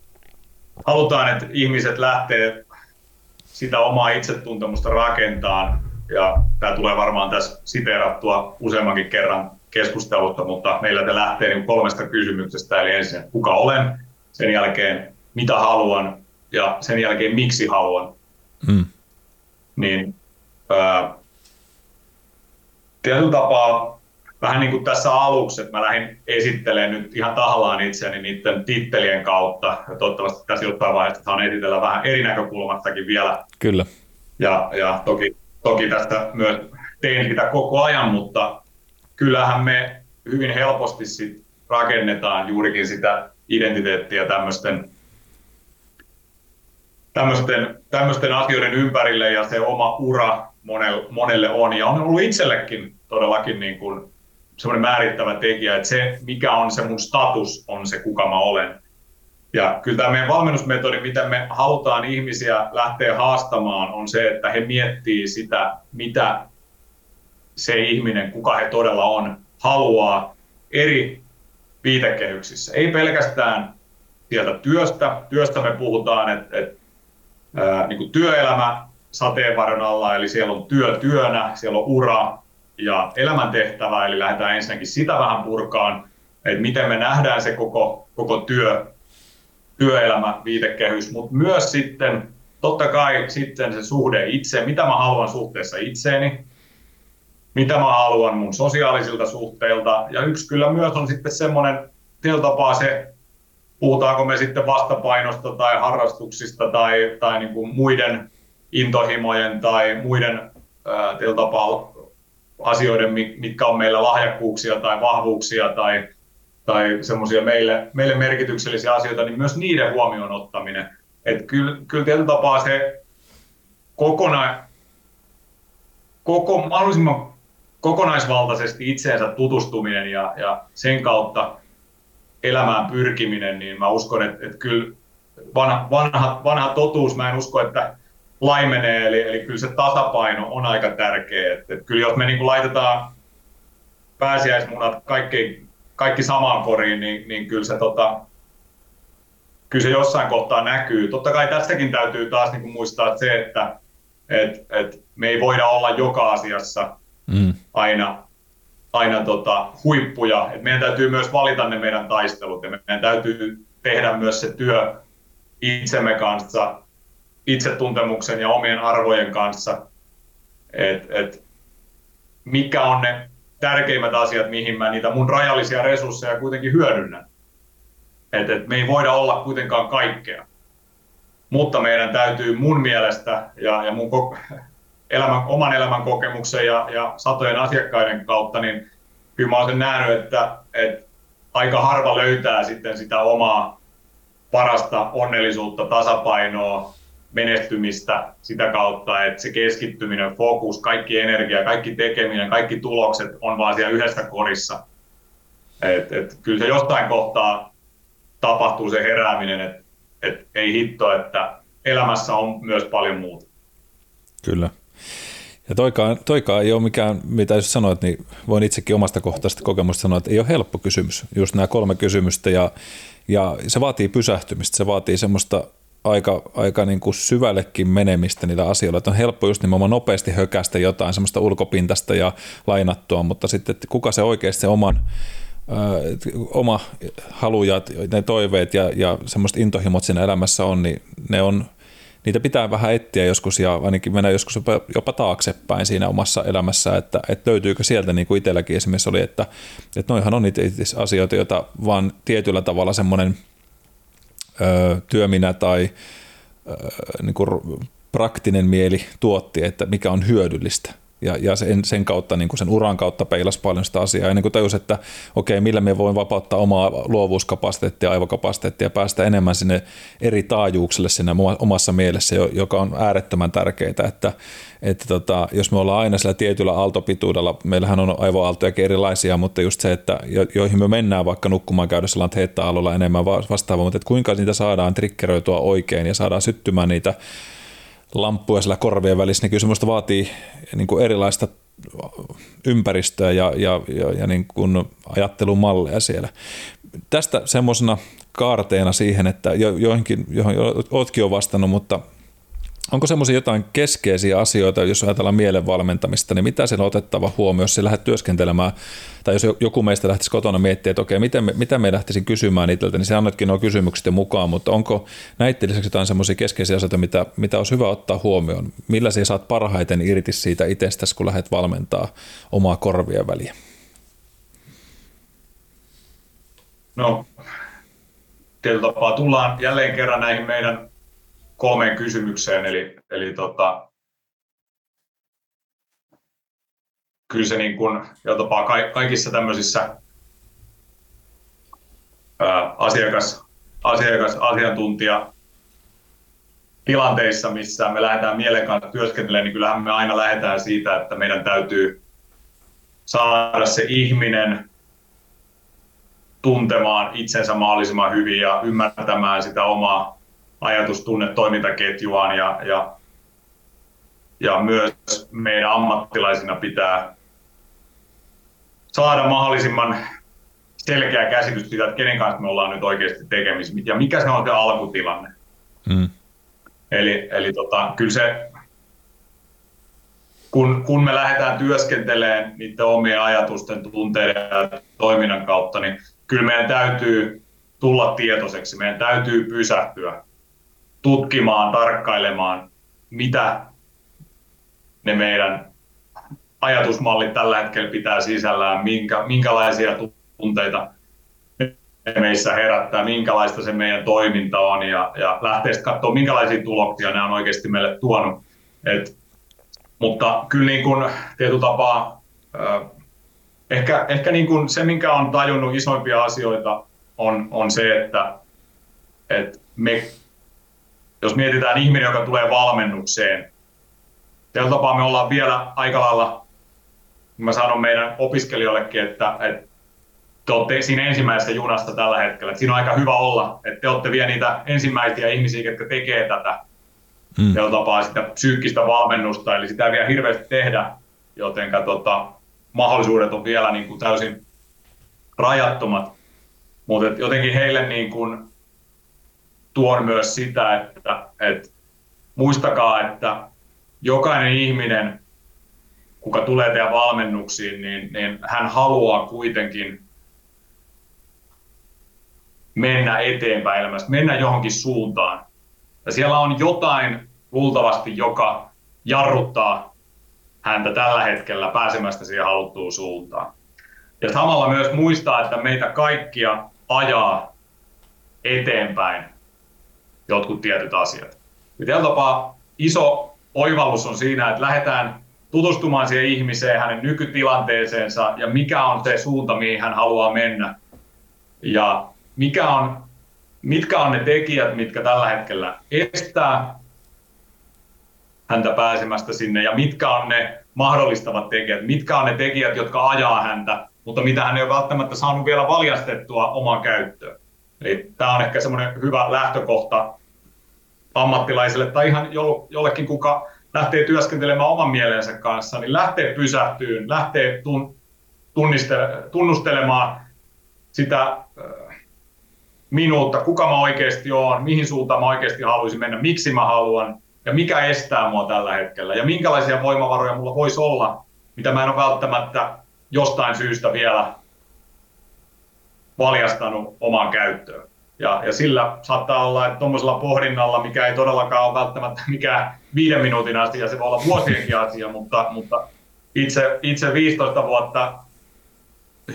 halutaan, että ihmiset lähtee sitä omaa itsetuntemusta rakentaa ja tämä tulee varmaan tässä siteerattua useammankin kerran keskustelutta, mutta meillä te lähtee niin kolmesta kysymyksestä, eli ensin kuka olen, sen jälkeen mitä haluan ja sen jälkeen miksi haluan. Mm. Niin ää, tietyllä tapaa vähän niin kuin tässä aluksi, että mä lähdin esittelemään nyt ihan tahallaan itseäni niiden tittelien kautta. Ja toivottavasti tässä jossain vaiheessa saan esitellä vähän eri näkökulmastakin vielä. Kyllä. Ja, ja toki, toki tästä myös teen sitä koko ajan, mutta kyllähän me hyvin helposti sit rakennetaan juurikin sitä identiteettiä tämmöisten tämmöisten, tämmöisten asioiden ympärille ja se oma ura monelle, monelle on. Ja on ollut itsellekin todellakin niin kuin semmoinen määrittävä tekijä, että se mikä on se mun status on se kuka mä olen. Ja kyllä tämä meidän valmennusmetodi, miten me halutaan ihmisiä lähteä haastamaan, on se, että he miettii sitä, mitä se ihminen, kuka he todella on, haluaa eri viitekehyksissä. Ei pelkästään sieltä työstä. Työstä me puhutaan, että, että ää, niin kuin työelämä sateenvarjon alla, eli siellä on työ työnä, siellä on ura ja elämäntehtävä, eli lähdetään ensinnäkin sitä vähän purkaan, että miten me nähdään se koko, koko työ, työelämä, viitekehys, mutta myös sitten totta kai sitten se suhde itse, mitä mä haluan suhteessa itseeni, mitä mä haluan mun sosiaalisilta suhteilta. Ja yksi kyllä myös on sitten semmoinen tapaa se, puhutaanko me sitten vastapainosta tai harrastuksista tai, tai niin kuin muiden intohimojen tai muiden ää, tapaa asioiden, mitkä on meillä lahjakkuuksia tai vahvuuksia tai, tai semmoisia meille, meille merkityksellisiä asioita, niin myös niiden huomioon ottaminen. Että kyllä, kyllä tietyllä tapaa se kokona, koko, mahdollisimman kokonaisvaltaisesti itseensä tutustuminen ja, ja sen kautta elämään pyrkiminen, niin mä uskon, että, että kyllä vanha, vanha, vanha totuus, mä en usko, että laimenee, eli, eli kyllä se tasapaino on aika tärkeä. Että, että kyllä jos me niin kuin laitetaan pääsiäismunat kaikki, kaikki samaan koriin, niin, niin kyllä se tota, kyllä se jossain kohtaa näkyy. Totta kai tästäkin täytyy taas niin kuin muistaa se, että et, et me ei voida olla joka asiassa mm. aina, aina tota, huippuja. Et meidän täytyy myös valita ne meidän taistelut ja meidän täytyy tehdä myös se työ itsemme kanssa, itsetuntemuksen ja omien arvojen kanssa, että et, mikä on ne tärkeimmät asiat, mihin mä niitä mun rajallisia resursseja kuitenkin hyödynnän. Et, et me ei voida olla kuitenkaan kaikkea. Mutta meidän täytyy mun mielestä ja, ja mun elämän, oman elämän kokemuksen ja, ja satojen asiakkaiden kautta, niin kyllä mä olen sen nähnyt, että, että aika harva löytää sitten sitä omaa parasta onnellisuutta, tasapainoa, menestymistä sitä kautta, että se keskittyminen, fokus, kaikki energia, kaikki tekeminen, kaikki tulokset on vaan siellä yhdessä korissa. Et, et, kyllä se jostain kohtaa tapahtuu se herääminen, että et ei hitto, että elämässä on myös paljon muuta. Kyllä. Ja toikaan, toikaan ei ole mikään, mitä jos sanoit, niin voin itsekin omasta kohtaista kokemusta sanoa, että ei ole helppo kysymys, just nämä kolme kysymystä ja, ja se vaatii pysähtymistä, se vaatii semmoista aika, aika niin kuin syvällekin menemistä niillä asioilla, että on helppo just nimenomaan nopeasti hökästä jotain semmoista ulkopintasta ja lainattua, mutta sitten että kuka se oikeasti se oman oma halu ja ne toiveet ja, ja semmoista intohimot siinä elämässä on, niin ne on, niitä pitää vähän etsiä joskus ja ainakin mennä joskus jopa, jopa taaksepäin siinä omassa elämässä, että, että löytyykö sieltä, niin kuin itselläkin esimerkiksi oli, että, että noihan on niitä asioita, joita vaan tietyllä tavalla semmoinen ö, työminä tai ö, niin kuin praktinen mieli tuotti, että mikä on hyödyllistä ja, ja sen, sen kautta, niin kuin sen uran kautta peilas paljon sitä asiaa. Ja niin kuin tajus, että okei, millä me voin vapauttaa omaa luovuuskapasiteettia, aivokapasiteettia ja päästä enemmän sinne eri taajuuksille sinne omassa mielessä, joka on äärettömän tärkeää, että, että tota, jos me ollaan aina sillä tietyllä aaltopituudella, meillähän on aivoaaltojakin erilaisia, mutta just se, että jo, joihin me mennään vaikka nukkumaan käydessä ollaan teettäalolla enemmän vastaavaa, mutta että kuinka niitä saadaan trikkeröityä oikein ja saadaan syttymään niitä lamppuja sillä korvien välissä, niin kyllä semmoista vaatii niin kuin erilaista ympäristöä ja, ja, ja, ja niin kuin ajattelumalleja siellä. Tästä semmoisena kaarteena siihen, että jo, joihinkin, johon oletkin jo vastannut, mutta Onko semmoisia jotain keskeisiä asioita, jos ajatellaan mielenvalmentamista, niin mitä siellä on otettava huomioon, jos lähdet työskentelemään, tai jos joku meistä lähtisi kotona miettimään, että okei, miten me, mitä me lähtisin kysymään itseltä, niin se annatkin nuo kysymykset mukaan, mutta onko näiden lisäksi jotain semmoisia keskeisiä asioita, mitä, mitä olisi hyvä ottaa huomioon? Millä sinä saat parhaiten irti siitä itsestäsi, kun lähdet valmentaa omaa korvien väliä? No, tietyllä tapaa tullaan jälleen kerran näihin meidän kolmeen kysymykseen, eli, eli tota, kyllä se niin kuin, tapaa kaikissa tämmöisissä ää, asiakas, asiakas, asiantuntija tilanteissa, missä me lähdetään mielen kanssa työskentelemään, niin kyllähän me aina lähdetään siitä, että meidän täytyy saada se ihminen tuntemaan itsensä mahdollisimman hyvin ja ymmärtämään sitä omaa ajatustunne toimintaketjuaan ja, ja, ja myös meidän ammattilaisina pitää saada mahdollisimman selkeä käsitys siitä, että kenen kanssa me ollaan nyt oikeasti tekemisissä ja mikä se on se alkutilanne. Mm. Eli, eli tota, kyllä se, kun, kun me lähdetään työskentelemään niiden omien ajatusten, tunteiden ja toiminnan kautta, niin kyllä meidän täytyy tulla tietoiseksi, meidän täytyy pysähtyä tutkimaan, tarkkailemaan, mitä ne meidän ajatusmallit tällä hetkellä pitää sisällään, minkä, minkälaisia tunteita ne meissä herättää, minkälaista se meidän toiminta on ja, ja lähtee sitten katsoa, minkälaisia tuloksia nämä on oikeasti meille tuonut. Et, mutta kyllä niin kuin tietyllä tapaa ehkä, ehkä niin kuin se, minkä on tajunnut isoimpia asioita, on, on se, että, että me jos mietitään ihminen, joka tulee valmennukseen, tällä tapaa me ollaan vielä aika lailla, mä sanon meidän opiskelijoillekin, että, että te olette siinä ensimmäisestä junasta tällä hetkellä. Että siinä on aika hyvä olla, että te olette vielä niitä ensimmäisiä ihmisiä, jotka tekee tätä mm. tällä tapaa sitä psyykkistä valmennusta, eli sitä ei vielä hirveästi tehdä, joten tota, mahdollisuudet on vielä niin kuin täysin rajattomat. Mutta jotenkin heille niin kuin tuon myös sitä, että, että muistakaa, että jokainen ihminen, kuka tulee teidän valmennuksiin, niin, niin hän haluaa kuitenkin mennä eteenpäin elämästä, mennä johonkin suuntaan. Ja siellä on jotain luultavasti, joka jarruttaa häntä tällä hetkellä pääsemästä siihen haluttuun suuntaan. Ja samalla myös muistaa, että meitä kaikkia ajaa eteenpäin jotkut tietyt asiat. Ja tapaa iso oivallus on siinä, että lähdetään tutustumaan siihen ihmiseen, hänen nykytilanteeseensa ja mikä on se suunta, mihin hän haluaa mennä. Ja mikä on, mitkä on ne tekijät, mitkä tällä hetkellä estää häntä pääsemästä sinne ja mitkä on ne mahdollistavat tekijät, mitkä on ne tekijät, jotka ajaa häntä, mutta mitä hän ei ole välttämättä saanut vielä valjastettua omaan käyttöön. Eli tämä on ehkä semmoinen hyvä lähtökohta ammattilaisille tai ihan jollekin, kuka lähtee työskentelemään oman mielensä kanssa, niin lähtee pysähtyyn, lähtee tun, tunnustelemaan sitä äh, minuutta, kuka mä oikeasti olen, mihin suuntaan mä oikeasti haluaisin mennä, miksi mä haluan ja mikä estää mua tällä hetkellä ja minkälaisia voimavaroja mulla voisi olla, mitä mä en ole välttämättä jostain syystä vielä valjastanut omaan käyttöön. Ja, ja sillä saattaa olla, että tuommoisella pohdinnalla, mikä ei todellakaan ole välttämättä mikään viiden minuutin asia, se voi olla vuosienkin asia, mutta, mutta itse, itse 15 vuotta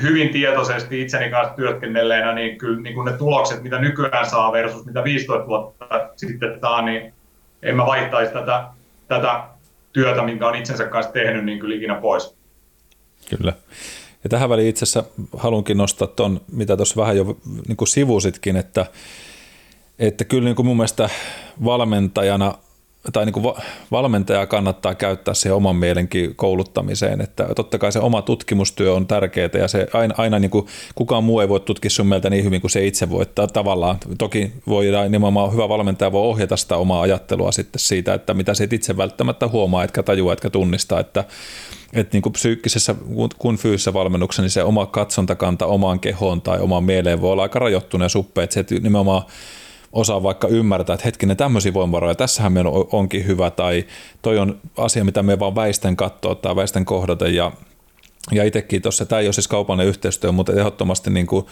hyvin tietoisesti itseni kanssa työskennelleenä, niin kyllä niin ne tulokset, mitä nykyään saa versus mitä 15 vuotta sitten saa, niin en mä vaihtaisi tätä, tätä työtä, minkä on itsensä kanssa tehnyt, niin kyllä ikinä pois. Kyllä. Ja tähän väliin itse asiassa haluankin nostaa tuon, mitä tuossa vähän jo niin kuin sivusitkin, että, että kyllä niin kuin mun mielestä valmentajana tai niin kuin valmentaja kannattaa käyttää siihen oman mielenkin kouluttamiseen, että totta kai se oma tutkimustyö on tärkeää ja se aina, aina niin kuin, kukaan muu ei voi tutkia sun mieltä niin hyvin kuin se itse voi tavallaan. Toki voidaan nimenomaan hyvä valmentaja voi ohjata sitä omaa ajattelua sitten siitä, että mitä se itse välttämättä huomaa, etkä tajua, etkä tunnista, että että niin kuin psyykkisessä kuin fyysisessä valmennuksessa, niin se oma katsontakanta omaan kehoon tai omaan mieleen voi olla aika rajoittunut ja suppea, että se nimenomaan osaa vaikka ymmärtää, että hetkinen tämmöisiä voimavaroja, tässähän meillä onkin hyvä, tai toi on asia, mitä me vaan väistän katsoa tai väistän kohdata, ja, ja itsekin tuossa, tämä ei ole siis kaupallinen yhteistyö, mutta ehdottomasti niin kuin,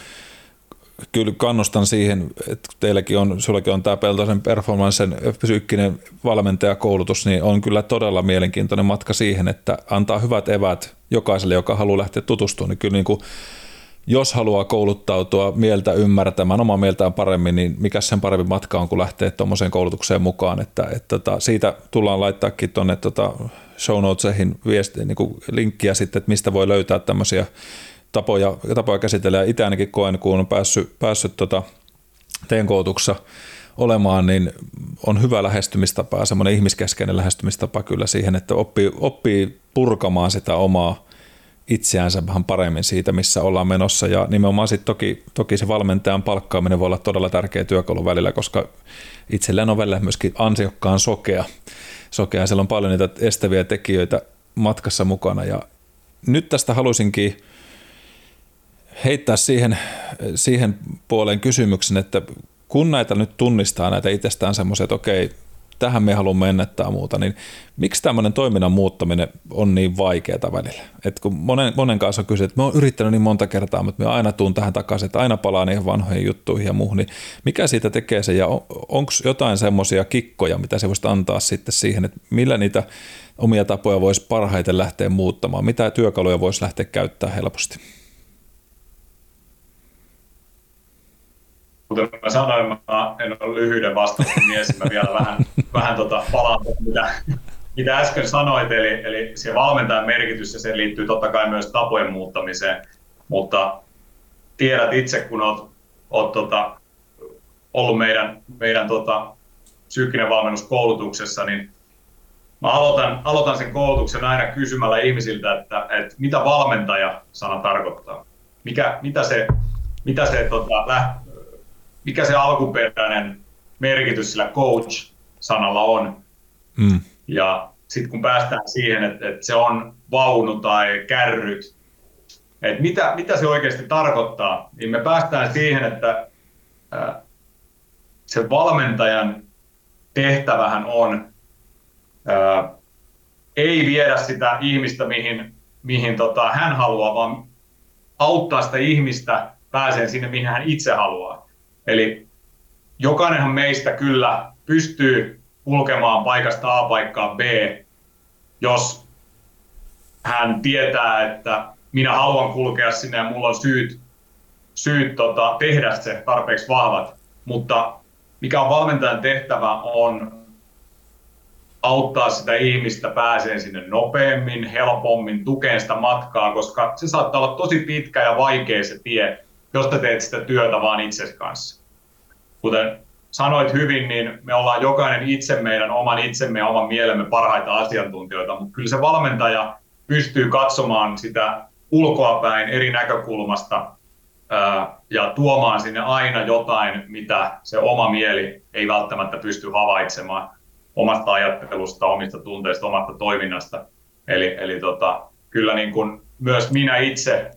kyllä kannustan siihen, että teilläkin on, sullakin on tämä Peltosen performancen psyykkinen valmentajakoulutus, niin on kyllä todella mielenkiintoinen matka siihen, että antaa hyvät evät jokaiselle, joka haluaa lähteä tutustumaan, niin kyllä niin kuin jos haluaa kouluttautua mieltä ymmärtämään omaa mieltään paremmin, niin mikä sen parempi matka on, kun lähtee tuommoiseen koulutukseen mukaan. Että, että, tota, siitä tullaan laittaakin tuonne tota show notesihin viesti, niin linkkiä sitten, että mistä voi löytää tämmöisiä tapoja, tapoja käsitellä. Itse ainakin koen, kun on päässyt, päässyt tota, teidän koulutuksessa olemaan, niin on hyvä lähestymistapa semmoinen ihmiskeskeinen lähestymistapa kyllä siihen, että oppii, oppii purkamaan sitä omaa itseänsä vähän paremmin siitä, missä ollaan menossa. Ja nimenomaan sitten toki, toki se valmentajan palkkaaminen voi olla todella tärkeä työkalu välillä, koska itselleen on välillä myöskin ansiokkaan sokea. sokea. Siellä on paljon niitä estäviä tekijöitä matkassa mukana. Ja nyt tästä haluaisinkin heittää siihen, siihen puoleen kysymyksen, että kun näitä nyt tunnistaa näitä itsestään semmoisia, että okei, tähän me haluamme mennä tai muuta, niin miksi tämmöinen toiminnan muuttaminen on niin vaikeaa välillä? Et kun monen, monen kanssa on kysynyt, että mä oon yrittänyt niin monta kertaa, mutta mä aina tuun tähän takaisin, että aina palaan niihin vanhoihin juttuihin ja muuhun, niin mikä siitä tekee se ja on, onko jotain semmoisia kikkoja, mitä se voisi antaa sitten siihen, että millä niitä omia tapoja voisi parhaiten lähteä muuttamaan, mitä työkaluja voisi lähteä käyttämään helposti? Kuten mä sanoin, mä en ole lyhyiden vastauksen mies, mä vielä vähän, vähän tota palaan, mitä, mitä äsken sanoit, eli, eli se valmentajan merkitys ja se liittyy totta kai myös tapojen muuttamiseen, mutta tiedät itse, kun olet, olet tota, ollut meidän, meidän tota, psyykkinen valmennus koulutuksessa, niin mä aloitan, aloitan sen koulutuksen aina kysymällä ihmisiltä, että, että mitä valmentaja-sana tarkoittaa. Mikä, mitä se, mitä se tota, mikä se alkuperäinen merkitys sillä coach-sanalla on. Mm. Ja sitten kun päästään siihen, että, että se on vaunu tai kärryt, että mitä, mitä se oikeasti tarkoittaa, niin me päästään siihen, että ää, se valmentajan tehtävähän on ää, ei viedä sitä ihmistä, mihin, mihin tota, hän haluaa, vaan auttaa sitä ihmistä pääsee sinne, mihin hän itse haluaa. Eli jokainenhan meistä kyllä pystyy kulkemaan paikasta A paikkaan B, jos hän tietää, että minä haluan kulkea sinne ja mulla on syyt, syyt tota, tehdä se tarpeeksi vahvat. Mutta mikä on valmentajan tehtävä on auttaa sitä ihmistä pääseen sinne nopeammin, helpommin, tukeen sitä matkaa, koska se saattaa olla tosi pitkä ja vaikea se tie, jos te teet sitä työtä vaan itsesi kanssa. Kuten sanoit hyvin, niin me ollaan jokainen itse meidän oman itsemme ja oman mielemme parhaita asiantuntijoita, mutta kyllä se valmentaja pystyy katsomaan sitä ulkoapäin eri näkökulmasta ja tuomaan sinne aina jotain, mitä se oma mieli ei välttämättä pysty havaitsemaan omasta ajattelusta, omista tunteista, omasta toiminnasta. Eli, eli tota, kyllä niin kuin myös minä itse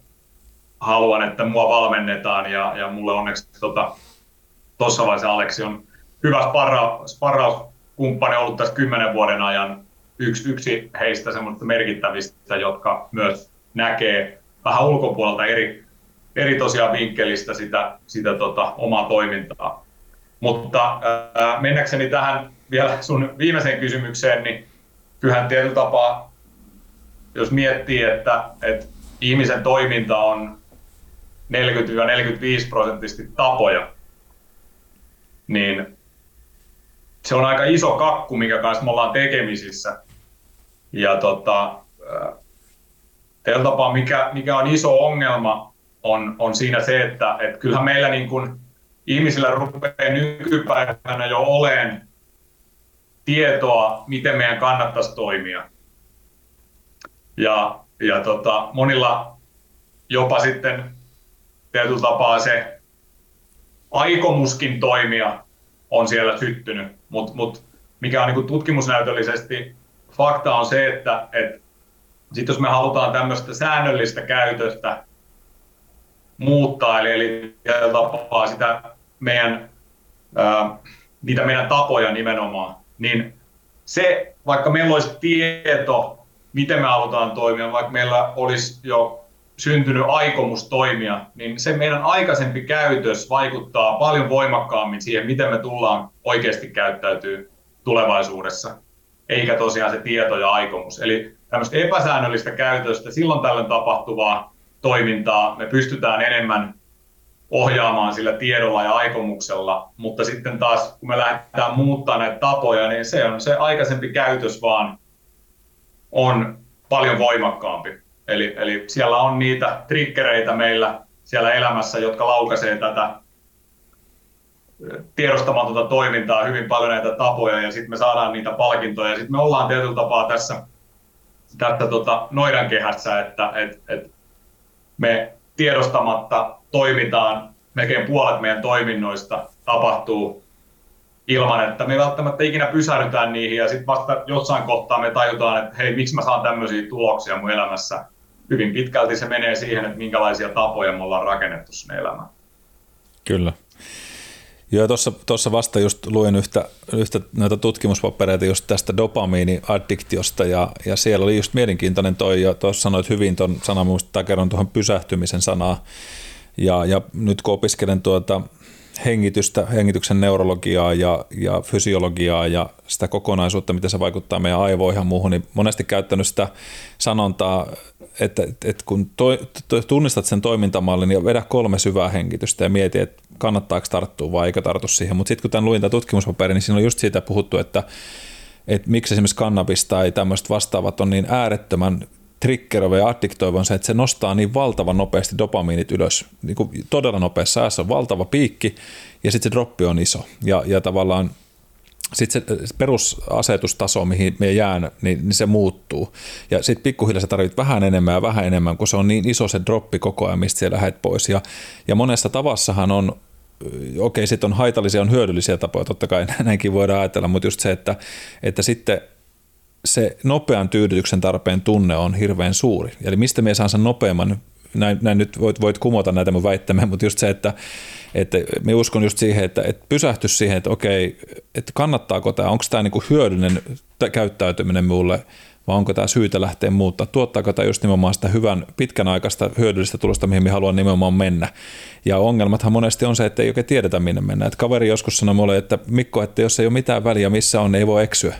haluan, että mua valmennetaan ja, ja mulle onneksi tota, vaiheessa Aleksi on hyvä sparra, sparrauskumppani ollut tässä kymmenen vuoden ajan. Yksi, yksi heistä semmoista merkittävistä, jotka myös näkee vähän ulkopuolelta eri, eri tosiaan vinkkelistä sitä, sitä tota, omaa toimintaa. Mutta ää, mennäkseni tähän vielä sun viimeiseen kysymykseen, niin kyllähän tietyllä tapaa, jos miettii, että, että ihmisen toiminta on 40-45 prosenttisesti tapoja, niin se on aika iso kakku, minkä kanssa me ollaan tekemisissä. Ja tota, tällä tapaa, mikä, mikä on iso ongelma, on, on siinä se, että et kyllähän meillä niin kun ihmisillä rupeaa nykypäivänä jo oleen tietoa, miten meidän kannattaisi toimia. Ja, ja tota, monilla jopa sitten tietyllä tapaa se aikomuskin toimia on siellä syttynyt, mutta mut, mikä on niin tutkimusnäytöllisesti fakta on se, että et, sit jos me halutaan tämmöistä säännöllistä käytöstä muuttaa, eli, eli tapaa sitä meidän, ää, niitä meidän tapoja nimenomaan, niin se, vaikka meillä olisi tieto, miten me halutaan toimia, vaikka meillä olisi jo syntynyt aikomus toimia, niin se meidän aikaisempi käytös vaikuttaa paljon voimakkaammin siihen, miten me tullaan oikeasti käyttäytyy tulevaisuudessa, eikä tosiaan se tieto ja aikomus. Eli tämmöistä epäsäännöllistä käytöstä, silloin tällöin tapahtuvaa toimintaa me pystytään enemmän ohjaamaan sillä tiedolla ja aikomuksella, mutta sitten taas kun me lähdetään muuttaa näitä tapoja, niin se on se aikaisempi käytös vaan on paljon voimakkaampi. Eli, eli siellä on niitä triggereitä meillä siellä elämässä, jotka laukaisee tätä tiedostamatonta toimintaa, hyvin paljon näitä tapoja ja sitten me saadaan niitä palkintoja ja sitten me ollaan tietyllä tapaa tässä, tässä tota noidankehässä, että et, et me tiedostamatta toimitaan, melkein puolet meidän toiminnoista tapahtuu ilman, että me välttämättä ikinä pysähdytään niihin ja sitten vasta jossain kohtaa me tajutaan, että hei, miksi mä saan tämmöisiä tuloksia mun elämässä. Hyvin pitkälti se menee siihen, että minkälaisia tapoja me ollaan rakennettu sinne elämään. Kyllä. Joo, tuossa vasta just luin yhtä, yhtä noita tutkimuspapereita just tästä dopamiiniaddiktiosta ja, ja siellä oli just mielenkiintoinen toi, ja tuossa sanoit hyvin tuon sanan, muista kerron tuohon pysähtymisen sanaa, ja, ja nyt kun opiskelen tuota hengitystä, hengityksen neurologiaa ja, ja fysiologiaa ja sitä kokonaisuutta, miten se vaikuttaa meidän aivoihin ja muuhun, niin monesti käyttänyt sitä sanontaa, että, että kun toi, tunnistat sen toimintamallin ja vedä kolme syvää hengitystä ja mieti, että kannattaako tarttua vai eikö tartu siihen. Mutta sitten kun tämän luin tämän tutkimuspaperin, niin siinä on just siitä puhuttu, että, että miksi esimerkiksi kannabis tai tämmöiset vastaavat on niin äärettömän triggeröivä ja addiktoiva on se, että se nostaa niin valtavan nopeasti dopamiinit ylös. Niin kuin todella nopeassa ajassa on valtava piikki ja sitten se droppi on iso. Ja, ja tavallaan sitten se perusasetustaso, mihin me jään, niin, niin se muuttuu. Ja sitten pikkuhiljaa sä tarvit vähän enemmän ja vähän enemmän, kun se on niin iso se droppi koko ajan, mistä siellä lähdet pois. Ja, ja monessa tavassahan on, okei, okay, sitten on haitallisia, on hyödyllisiä tapoja, totta kai näinkin voidaan ajatella, mutta just se, että, että sitten se nopean tyydytyksen tarpeen tunne on hirveän suuri. Eli mistä me saan sen nopeamman, näin, näin nyt voit, voit kumota näitä mun väittämiä, mutta just se, että, että me uskon just siihen, että, että pysähty siihen, että okei, että kannattaako tämä, onko tämä niinku hyödyllinen käyttäytyminen mulle, vai onko tämä syytä lähteä muuttaa, tuottaako tämä just nimenomaan sitä hyvän pitkän aikaista hyödyllistä tulosta, mihin me haluan nimenomaan mennä. Ja ongelmathan monesti on se, että ei oikein tiedetä minne mennä. Että kaveri joskus sanoi mulle, että Mikko, että jos ei ole mitään väliä missä on, niin ei voi eksyä.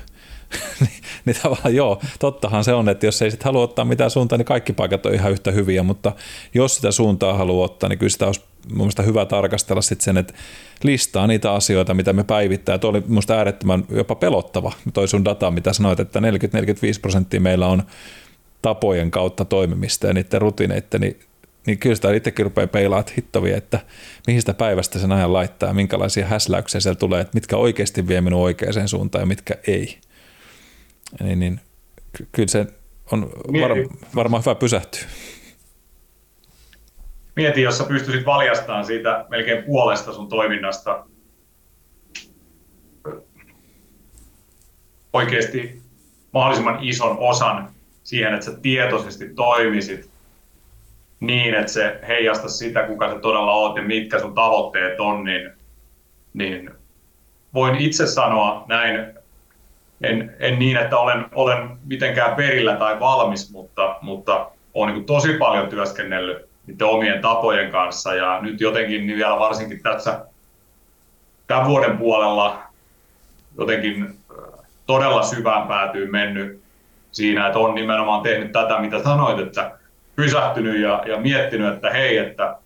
niin, niin tavallaan joo, tottahan se on, että jos ei sitten halua ottaa mitään suuntaa, niin kaikki paikat on ihan yhtä hyviä, mutta jos sitä suuntaa haluaa ottaa, niin kyllä sitä olisi mun hyvä tarkastella sitten sen, että listaa niitä asioita, mitä me päivittää. Tuo oli minusta äärettömän jopa pelottava, toi sun data, mitä sanoit, että 40-45 prosenttia meillä on tapojen kautta toimimista ja niiden rutiineiden, niin, niin kyllä sitä itsekin rupeaa peilaa, että hittovia, että mihin sitä päivästä sen ajan laittaa, minkälaisia häsläyksiä siellä tulee, että mitkä oikeasti vie minun oikeaan suuntaan ja mitkä ei. Niin, niin kyllä se on var, varmaan hyvä pysähtyä. Mieti, jos sä pystyisit valjastamaan siitä melkein puolesta sun toiminnasta oikeasti mahdollisimman ison osan siihen, että sä tietoisesti toimisit niin, että se heijasta sitä, kuka sä todella oot ja mitkä sun tavoitteet on, niin, niin voin itse sanoa näin en, en niin, että olen, olen mitenkään perillä tai valmis, mutta, mutta olen niin tosi paljon työskennellyt niiden omien tapojen kanssa. Ja nyt jotenkin niin vielä varsinkin tässä tämän vuoden puolella jotenkin todella syvään päätyy mennyt siinä, että on nimenomaan tehnyt tätä, mitä sanoit, että pysähtynyt ja, ja miettinyt, että hei, että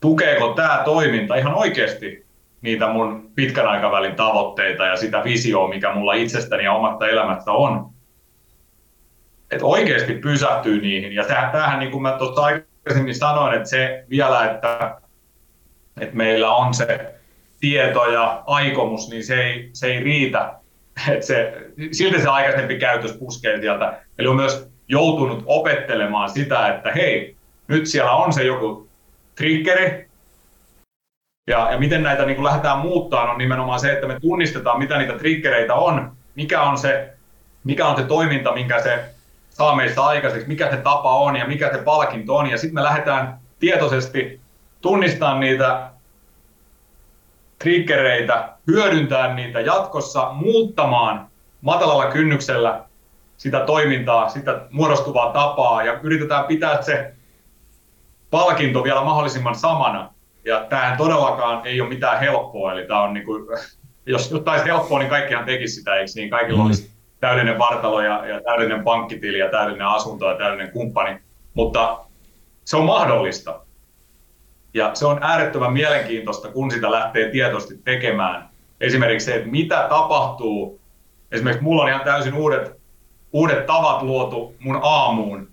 tukeeko tämä toiminta ihan oikeasti niitä mun pitkän aikavälin tavoitteita ja sitä visioa, mikä mulla itsestäni ja omasta elämästä on. Että oikeasti pysähtyy niihin. Ja tämähän, niin kuin mä tuossa aikaisemmin sanoin, että se vielä, että, että meillä on se tieto ja aikomus, niin se ei, se ei riitä. Et se, silti se aikaisempi käytös puskee sieltä. Eli on myös joutunut opettelemaan sitä, että hei, nyt siellä on se joku triggeri, ja, ja miten näitä niin kuin lähdetään muuttaa on nimenomaan se, että me tunnistetaan, mitä niitä triggereitä on, mikä on se, mikä on se toiminta, minkä se saa meistä aikaiseksi, mikä se tapa on ja mikä se palkinto on. Ja sitten me lähdetään tietoisesti tunnistamaan niitä triggereitä, hyödyntää niitä jatkossa, muuttamaan matalalla kynnyksellä sitä toimintaa, sitä muodostuvaa tapaa ja yritetään pitää se palkinto vielä mahdollisimman samana. Ja tämähän todellakaan ei ole mitään helppoa, eli tämä on niin kuin, jos jotain helppoa, niin kaikkihan tekisi sitä, eikö niin? Kaikilla mm. olisi täydellinen vartalo ja, ja täydellinen pankkitili ja täydellinen asunto ja täydellinen kumppani, mutta se on mahdollista. Ja se on äärettömän mielenkiintoista, kun sitä lähtee tietoisesti tekemään. Esimerkiksi se, että mitä tapahtuu. Esimerkiksi mulla on ihan täysin uudet, uudet tavat luotu mun aamuun.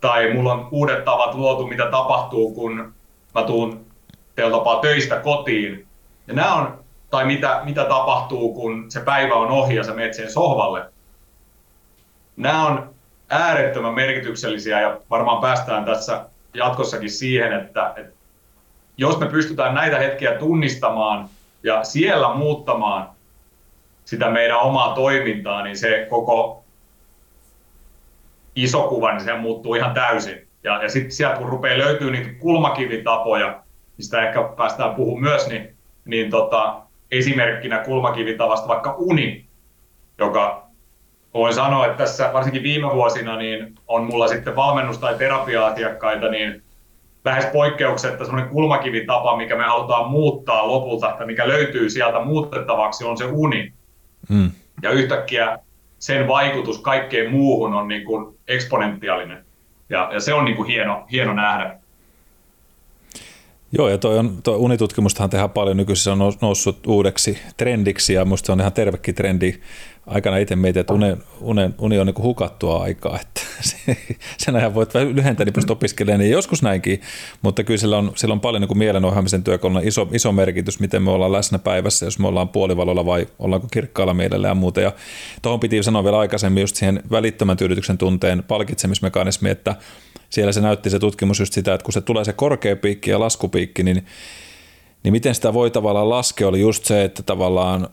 Tai mulla on uudet tavat luotu, mitä tapahtuu, kun mä tuun tapaa töistä kotiin. Ja nämä on, tai mitä, mitä tapahtuu, kun se päivä on ohi ja sä menet siihen sohvalle. Nämä on äärettömän merkityksellisiä ja varmaan päästään tässä jatkossakin siihen, että, että jos me pystytään näitä hetkiä tunnistamaan ja siellä muuttamaan sitä meidän omaa toimintaa, niin se koko iso kuva, niin se muuttuu ihan täysin. Ja, ja sitten sieltä kun rupeaa löytyy niitä kulmakivitapoja, mistä ehkä päästään puhumaan myös, niin, niin tota, esimerkkinä kulmakivitavasta vaikka uni, joka voin sanoa, että tässä varsinkin viime vuosina niin on mulla sitten valmennus- tai terapia-asiakkaita, niin lähes poikkeuksetta semmoinen kulmakivitapa, mikä me halutaan muuttaa lopulta, että mikä löytyy sieltä muutettavaksi, on se uni. Mm. Ja yhtäkkiä sen vaikutus kaikkeen muuhun on niin kuin eksponentiaalinen. Ja, ja se on niin kuin hieno, hieno nähdä. Joo, ja toi, on, toi unitutkimustahan tehdään paljon nykyisin, se on noussut uudeksi trendiksi, ja minusta se on ihan tervekin trendi. Aikana itse mietin, että uni, uni, uni on niin hukattua aikaa, että sen ajan voit lyhentää, niin pystyt opiskelemaan, niin joskus näinkin, mutta kyllä sillä on, sillä on paljon niin mielenohjaamisen työkaluna iso, iso merkitys, miten me ollaan läsnä päivässä, jos me ollaan puolivalolla vai ollaanko kirkkaalla mielellä ja muuta. Ja tuohon piti sanoa vielä aikaisemmin just siihen välittömän tyydytyksen tunteen palkitsemismekanismi, että siellä se näytti se tutkimus just sitä, että kun se tulee se korkea piikki ja laskupiikki, niin, niin miten sitä voi tavallaan laskea oli just se, että tavallaan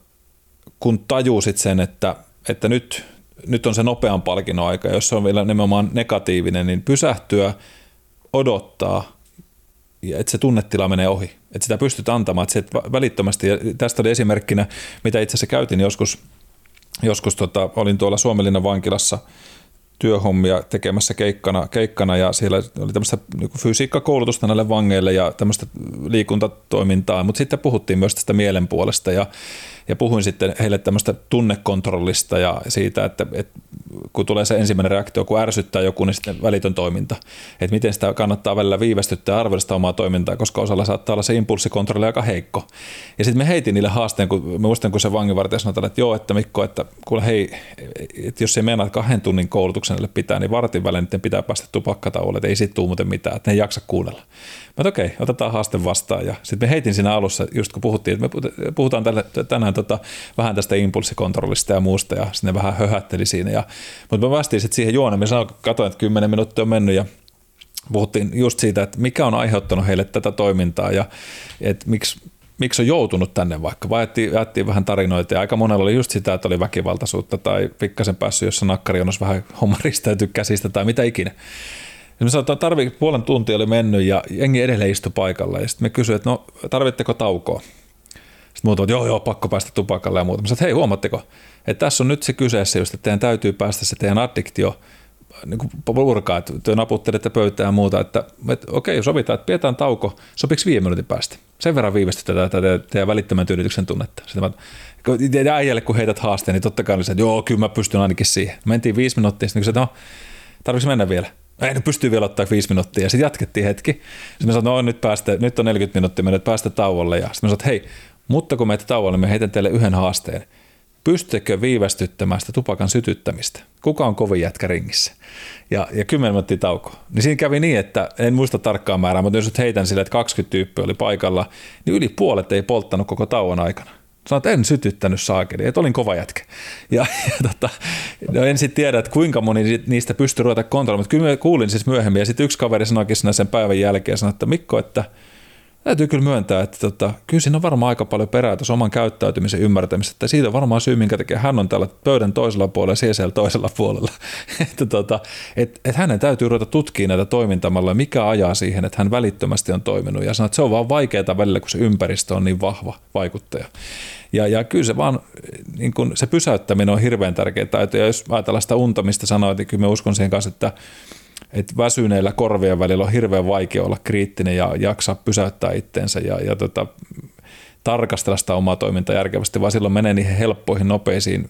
kun tajusit sen, että, että nyt, nyt on se nopean palkinnon aika, jos se on vielä nimenomaan negatiivinen, niin pysähtyä, odottaa, ja että se tunnetila menee ohi, että sitä pystyt antamaan, että se välittömästi, ja tästä oli esimerkkinä, mitä itse asiassa käytin joskus, joskus tota, olin tuolla Suomenlinnan vankilassa – työhommia tekemässä keikkana, keikkana ja siellä oli tämmöistä niin fysiikkakoulutusta näille vangeille ja tämmöistä liikuntatoimintaa, mutta sitten puhuttiin myös tästä mielen puolesta ja ja puhuin sitten heille tämmöistä tunnekontrollista ja siitä, että, että kun tulee se ensimmäinen reaktio, kun ärsyttää joku, niin sitten välitön toiminta. Että miten sitä kannattaa välillä viivästyttää ja arvioida omaa toimintaa, koska osalla saattaa olla se impulssikontrolli aika heikko. Ja sitten me heitin niille haasteen, kun mä muistan, kun se vanginvartija sanoi, että joo, että Mikko, että kuule hei, että jos ei meinaa kahden tunnin koulutuksen pitää, niin vartin välein pitää päästä tupakkatauolle, että ei siitä tule muuten mitään, että ne ei jaksa kuunnella. Mä okei, okay, otetaan haaste vastaan. Ja sitten me heitin siinä alussa, just kun puhuttiin, että me puhutaan tälle, tänään tota, vähän tästä impulssikontrollista ja muusta, ja sitten vähän höhätteli siinä. Ja, mutta mä vastiin sitten siihen juoneen, mä sanoin, katsoin, että kymmenen minuuttia on mennyt, ja puhuttiin just siitä, että mikä on aiheuttanut heille tätä toimintaa, ja että miksi, miksi on joutunut tänne vaikka, vai jaettiin vähän tarinoita ja aika monella oli just sitä, että oli väkivaltaisuutta tai pikkasen päässyt jossa nakkarionossa vähän homma ristäytyy käsistä tai mitä ikinä. Ja me sanotaan, tarvi, puolen tuntia oli mennyt ja jengi edelleen istui paikalla. Ja sitten me kysyin, että no tarvitteko taukoa? Sitten muut että joo, joo, pakko päästä tupakalle ja muuta. Mä sanoin, että hei, huomatteko, että tässä on nyt se kyseessä että teidän täytyy päästä se teidän addiktio niin kuin purkaa, että te naputtelette pöytään ja muuta, että, että okei, sovitaan, että pidetään tauko, sopiks viiden minuutin päästä? Sen verran viivästytetään tätä teidän välittömän tyydytyksen tunnetta. Sitten mä, äijälle kun heität haasteen, niin totta kai oli se, että joo, kyllä mä pystyn ainakin siihen. Mentiin viisi minuuttia, sitten kysyin, että no, mennä vielä? ei ne pystyy vielä ottaa viisi minuuttia. Ja sitten jatkettiin hetki. Sitten mä sanoin, no nyt, päästä, nyt on 40 minuuttia, me nyt päästä tauolle. Ja sitten mä sanoin, hei, mutta kun meitä tauolle, me heitän teille yhden haasteen. Pystytkö viivästyttämään sitä tupakan sytyttämistä? Kuka on kovin jätkä ringissä? Ja, ja 10 minuuttia tauko. Niin siinä kävi niin, että en muista tarkkaa määrää, mutta jos nyt heitän sille, että 20 tyyppiä oli paikalla, niin yli puolet ei polttanut koko tauon aikana. Sanoin, että en sytyttänyt saakeli, että olin kova jätkä. Ja, ja tota, no en sitten tiedä, että kuinka moni niistä pystyi ruveta kontrolloimaan, mutta kyllä kuulin siis myöhemmin. Ja sitten yksi kaveri sanoikin sen päivän jälkeen, sanoi, että Mikko, että – täytyy kyllä myöntää, että tota, kyllä siinä on varmaan aika paljon perää tuossa oman käyttäytymisen ymmärtämistä, että siitä on varmaan syy, minkä takia hän on täällä pöydän toisella puolella ja siellä toisella puolella. että tota, et, et hänen täytyy ruveta tutkimaan näitä toimintamalla, mikä ajaa siihen, että hän välittömästi on toiminut ja sanoo, että se on vaan vaikeaa välillä, kun se ympäristö on niin vahva vaikuttaja. Ja, ja kyllä se vaan, niin kun se pysäyttäminen on hirveän tärkeää taito, ja jos ajatellaan sitä unta, mistä sanoit, niin kyllä mä uskon siihen kanssa, että että väsyneillä korvien välillä on hirveän vaikea olla kriittinen ja jaksaa pysäyttää itteensä ja, ja tota, tarkastella sitä omaa toimintaa järkevästi, vaan silloin menee niihin helppoihin, nopeisiin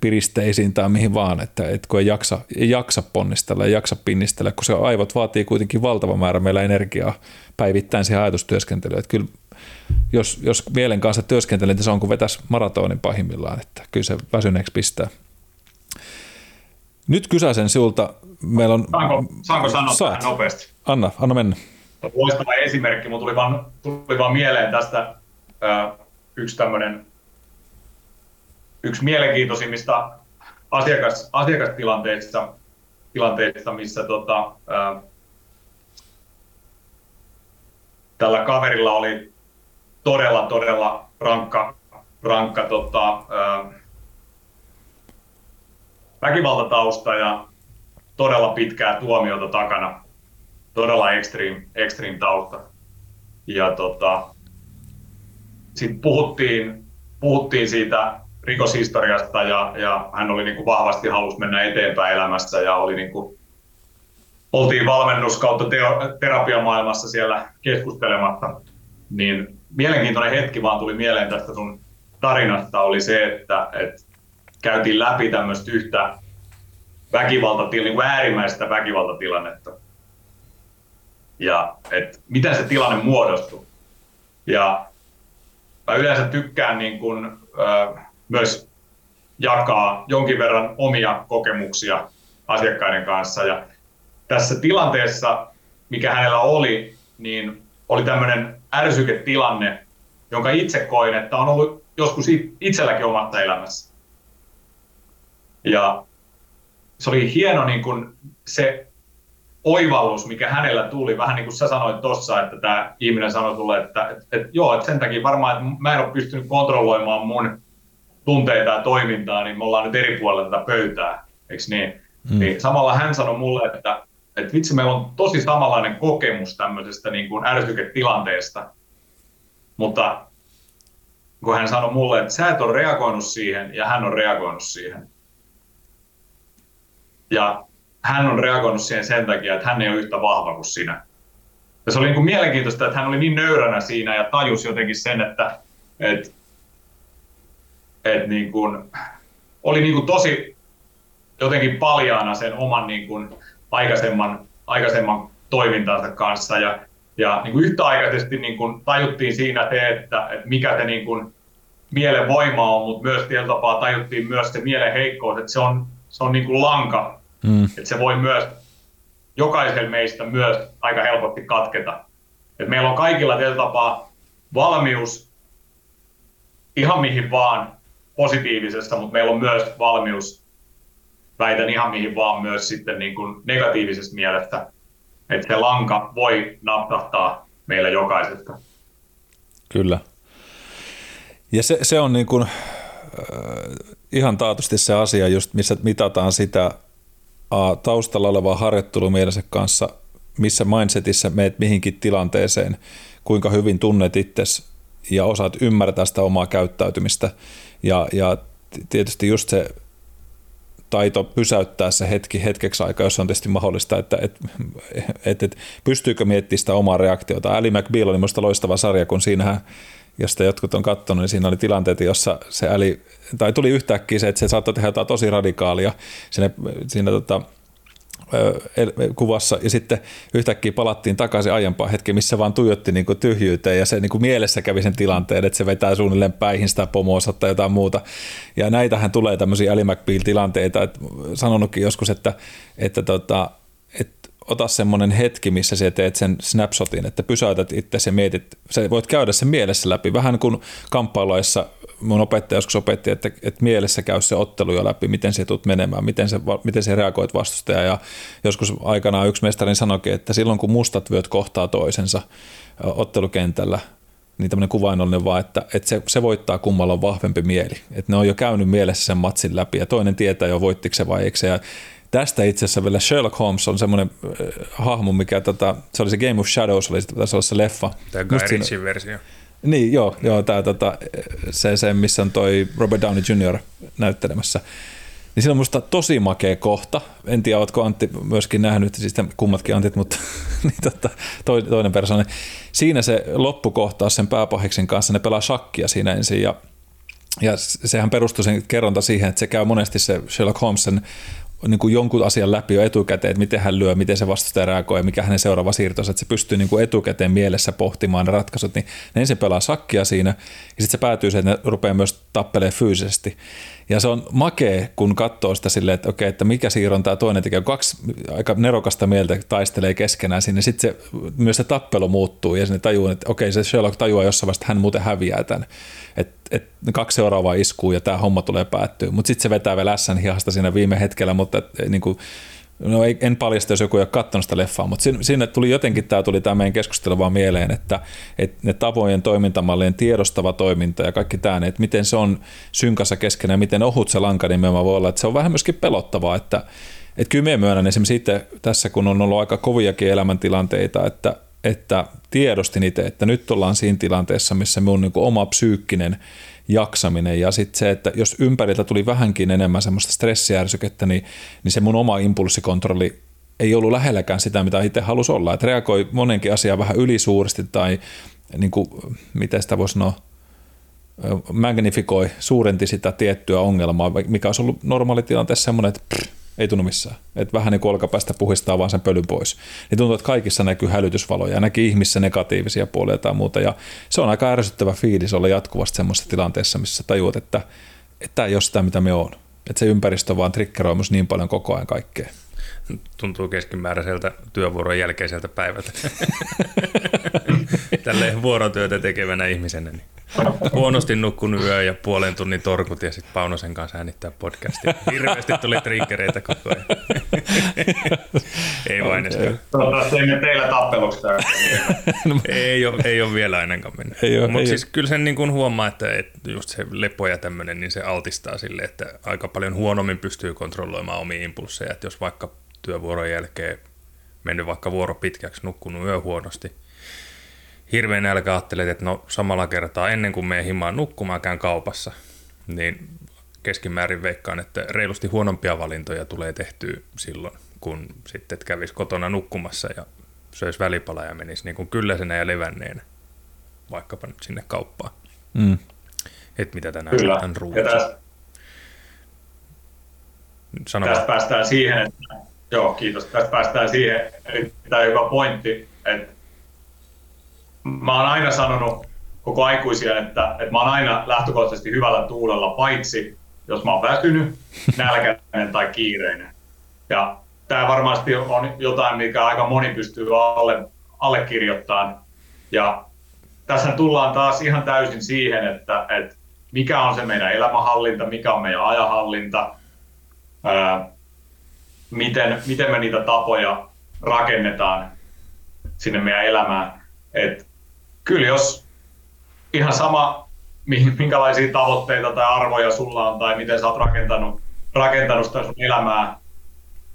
piristeisiin tai mihin vaan, että, että kun ei jaksa, ei jaksa ponnistella, ei jaksa pinnistellä, kun se aivot vaatii kuitenkin valtava määrä meillä energiaa päivittäin siihen ajatustyöskentelyyn. Että kyllä jos, jos mielen kanssa työskentelee, niin se on kuin vetäisi maratonin pahimmillaan, että kyllä se väsyneeksi pistää. Nyt kysäisen sinulta, meillä on... Saanko, saanko sanoa saat. tähän nopeasti? Anna, anna mennä. Loistava esimerkki. Mulla tuli vaan, tuli vaan mieleen tästä äh, yksi tämmöinen yksi mielenkiintoisimmista asiakas, asiakastilanteista, tilanteista, missä tota, äh, tällä kaverilla oli todella, todella rankka, rankka tota, äh, väkivaltatausta ja todella pitkää tuomiota takana, todella extreme, extreme tausta. Ja tota, sitten puhuttiin, puhuttiin siitä rikoshistoriasta ja, ja hän oli niin kuin vahvasti halus mennä eteenpäin elämässä ja oli niin kuin, oltiin valmennus kautta terapiamaailmassa siellä keskustelematta, niin mielenkiintoinen hetki vaan tuli mieleen tästä sun tarinasta oli se, että, että käytiin läpi tämmöistä yhtä väkivaltatil, niin kuin äärimmäistä väkivaltatilannetta. Ja et miten se tilanne muodostui. Ja mä yleensä tykkään niin kuin, ö, myös jakaa jonkin verran omia kokemuksia asiakkaiden kanssa. Ja tässä tilanteessa, mikä hänellä oli, niin oli tämmöinen ärsyketilanne, jonka itse koin, että on ollut joskus itselläkin omassa elämässä. Ja se oli hieno niin kuin se oivallus, mikä hänellä tuli, vähän niin kuin sä sanoit tuossa, että tämä ihminen sanoi sulle, että, että, että joo, että sen takia varmaan, että mä en ole pystynyt kontrolloimaan mun tunteita ja toimintaa, niin me ollaan nyt eri puolella tätä pöytää, eikö niin? Mm. niin? Samalla hän sanoi mulle, että, että vitsi, meillä on tosi samanlainen kokemus tämmöisestä niin kuin ärsyketilanteesta, mutta kun hän sanoi mulle, että sä et ole reagoinut siihen ja hän on reagoinut siihen, ja hän on reagoinut siihen sen takia, että hän ei ole yhtä vahva kuin sinä. Ja se oli niin kuin mielenkiintoista, että hän oli niin nöyränä siinä ja tajusi jotenkin sen, että, että, että niin kuin, oli niin kuin tosi jotenkin paljaana sen oman niin kuin aikaisemman, aikaisemman toimintansa kanssa. Ja, ja niin kuin yhtäaikaisesti niin kuin tajuttiin siinä se, että, että mikä se niin kuin mielen voima on, mutta myös tietyllä tapaa tajuttiin myös se mielen heikkous, että se on, se on niin kuin lanka, Mm. Että se voi myös jokaisella meistä myös aika helposti katketa. Et meillä on kaikilla tällä tapaa valmius ihan mihin vaan positiivisessa, mutta meillä on myös valmius, väitän ihan mihin vaan myös sitten niin kuin negatiivisessa mielessä, että se lanka voi napsahtaa meillä jokaisesta. Kyllä. Ja se, se on niin kuin, äh, ihan taatusti se asia, just missä mitataan sitä taustalla olevaa harjoittelumielensä kanssa, missä mindsetissä meet mihinkin tilanteeseen, kuinka hyvin tunnet itsesi ja osaat ymmärtää sitä omaa käyttäytymistä. Ja, ja tietysti just se taito pysäyttää se hetki hetkeksi aikaa, jos on tietysti mahdollista, että et, et, et, pystyykö miettimään sitä omaa reaktiota. Ali McBeal oli minusta loistava sarja, kun siinähän josta jotkut on katsonut, niin siinä oli tilanteita, jossa se äli, tai tuli yhtäkkiä se, että se saattoi tehdä jotain tosi radikaalia. Siinä, siinä tota, kuvassa ja sitten yhtäkkiä palattiin takaisin aiempaan hetki, missä vaan tuijotti niin kuin tyhjyyteen ja se niin kuin mielessä kävi sen tilanteen, että se vetää suunnilleen päihin sitä pomoa tai jotain muuta. Ja näitähän tulee tämmöisiä Ali McBeal-tilanteita, että sanonutkin joskus, että, että, tota, ota semmoinen hetki, missä sä teet sen snapshotin, että pysäytät itse ja mietit, sä voit käydä sen mielessä läpi, vähän kuin kamppailuissa mun opettaja joskus opetti, että, että mielessä käy se ottelu jo läpi, miten se tulet menemään, miten se, miten se reagoit vastustaja. Ja joskus aikanaan yksi mestari sanoikin, että silloin kun mustat vyöt kohtaa toisensa ottelukentällä, niin tämmöinen kuvainnollinen vaan, että, että se, se, voittaa kummalla on vahvempi mieli. Että ne on jo käynyt mielessä sen matsin läpi ja toinen tietää jo voittiko se vai eikö se. Ja tästä itse asiassa vielä Sherlock Holmes on semmoinen äh, hahmo, mikä tota, se oli se Game of Shadows, oli se, se leffa. Tämä Guy versio. Niin, joo, joo tämä tota, se, se, missä on toi Robert Downey Jr. näyttelemässä. Niin siinä on musta tosi makea kohta. En tiedä, oletko Antti myöskin nähnyt, siis kummatkin Antit, mutta niin tota, toinen persooni. Siinä se loppukohtaus sen pääpahiksen kanssa, ne pelaa shakkia siinä ensin ja ja sehän perustuu sen kerronta siihen, että se käy monesti se Sherlock Holmesen niin kuin jonkun asian läpi jo etukäteen, että miten hän lyö, miten se vastustaja reagoi mikä hänen seuraava siirto että se pystyy niin kuin etukäteen mielessä pohtimaan ne ratkaisut, niin ensin pelaa sakkia siinä ja sitten se päätyy siihen, että ne rupeaa myös tappelee fyysisesti. Ja se on makee, kun katsoo sitä silleen, että okei, että mikä siirron tämä toinen tekee. Kaksi aika nerokasta mieltä taistelee keskenään sinne. Sitten se, myös se tappelu muuttuu ja sinne tajuu, että okei, se Sherlock tajuaa jossain vaiheessa, että hän muuten häviää tämän. Että et kaksi seuraavaa iskuu ja tämä homma tulee päättyä. Mutta sitten se vetää vielä ässän hihasta siinä viime hetkellä, mutta et, niin kuin, no ei, en paljasta, jos joku ei ole katsonut sitä leffaa, mutta sinne, sinne tuli jotenkin tämä tuli tämä meidän keskustelu vaan mieleen, että, että ne tavojen toimintamallien tiedostava toiminta ja kaikki tämä, että miten se on synkassa keskenään, ja miten ohut se lanka nimenomaan voi olla, että se on vähän myöskin pelottavaa, että, että kyllä me myönnän esimerkiksi itse tässä, kun on ollut aika koviakin elämäntilanteita, että, että tiedostin itse, että nyt ollaan siinä tilanteessa, missä minun niin oma psyykkinen jaksaminen ja sitten se, että jos ympäriltä tuli vähänkin enemmän semmoista stressiärsykettä, niin, niin se mun oma impulssikontrolli ei ollut lähelläkään sitä, mitä itse halusi olla. Että reagoi monenkin asiaan vähän ylisuuresti tai niin kuin, miten sitä voisi sanoa, magnifikoi, suurenti sitä tiettyä ongelmaa, mikä olisi ollut normaalitilanteessa semmoinen, että pff, ei tunnu missään. Että vähän niin kuin olkapäästä puhistaa vaan sen pölyn pois. Niin tuntuu, että kaikissa näkyy hälytysvaloja ja näkyy ihmissä negatiivisia puolia tai muuta. Ja se on aika ärsyttävä fiilis olla jatkuvasti semmoisessa tilanteessa, missä tajuat, että, että tämä ei ole sitä, mitä me on. Että se ympäristö vaan triggeroi myös niin paljon koko ajan kaikkea. Tuntuu keskimääräiseltä työvuoron jälkeiseltä päivältä. Tälleen vuorotyötä tekevänä ihmisenä. Niin huonosti nukkunut yö ja puolen tunnin torkut ja sitten Paunosen kanssa äänittää podcastia. Hirveästi tuli triggereitä koko ajan. ei vain okay. Toivottavasti emme teillä tappeluksi ei, ole, ei ole vielä ainakaan mennyt. Mutta siis kyllä sen niin kuin huomaa, että, että just se lepo ja tämmöinen, niin se altistaa sille, että aika paljon huonommin pystyy kontrolloimaan omia impulseja. Että jos vaikka työvuoron jälkeen mennyt vaikka vuoro pitkäksi, nukkunut yö huonosti – hirveän nälkä ajattelet, että no samalla kertaa ennen kuin me himaan nukkumaan käyn kaupassa, niin keskimäärin veikkaan, että reilusti huonompia valintoja tulee tehtyä silloin, kun sitten että kävisi kotona nukkumassa ja söisi välipala ja menisi niin kuin kylläisenä ja levänneenä vaikkapa nyt sinne kauppaan. Mm. Että mitä tänään Kyllä. tämän tästä, tästä päästään siihen, että, joo kiitos, tästä päästään siihen erittäin hyvä pointti, että mä oon aina sanonut koko aikuisia, että, että mä oon aina lähtökohtaisesti hyvällä tuulella, paitsi jos mä oon väsynyt, nälkäinen tai kiireinen. Ja tämä varmasti on jotain, mikä aika moni pystyy alle, allekirjoittamaan. Ja tässä tullaan taas ihan täysin siihen, että, että mikä on se meidän elämänhallinta, mikä on meidän ajanhallinta, ää, miten, miten me niitä tapoja rakennetaan sinne meidän elämään. Et kyllä jos ihan sama, minkälaisia tavoitteita tai arvoja sulla on tai miten sä oot rakentanut, rakentanut sitä sun elämää,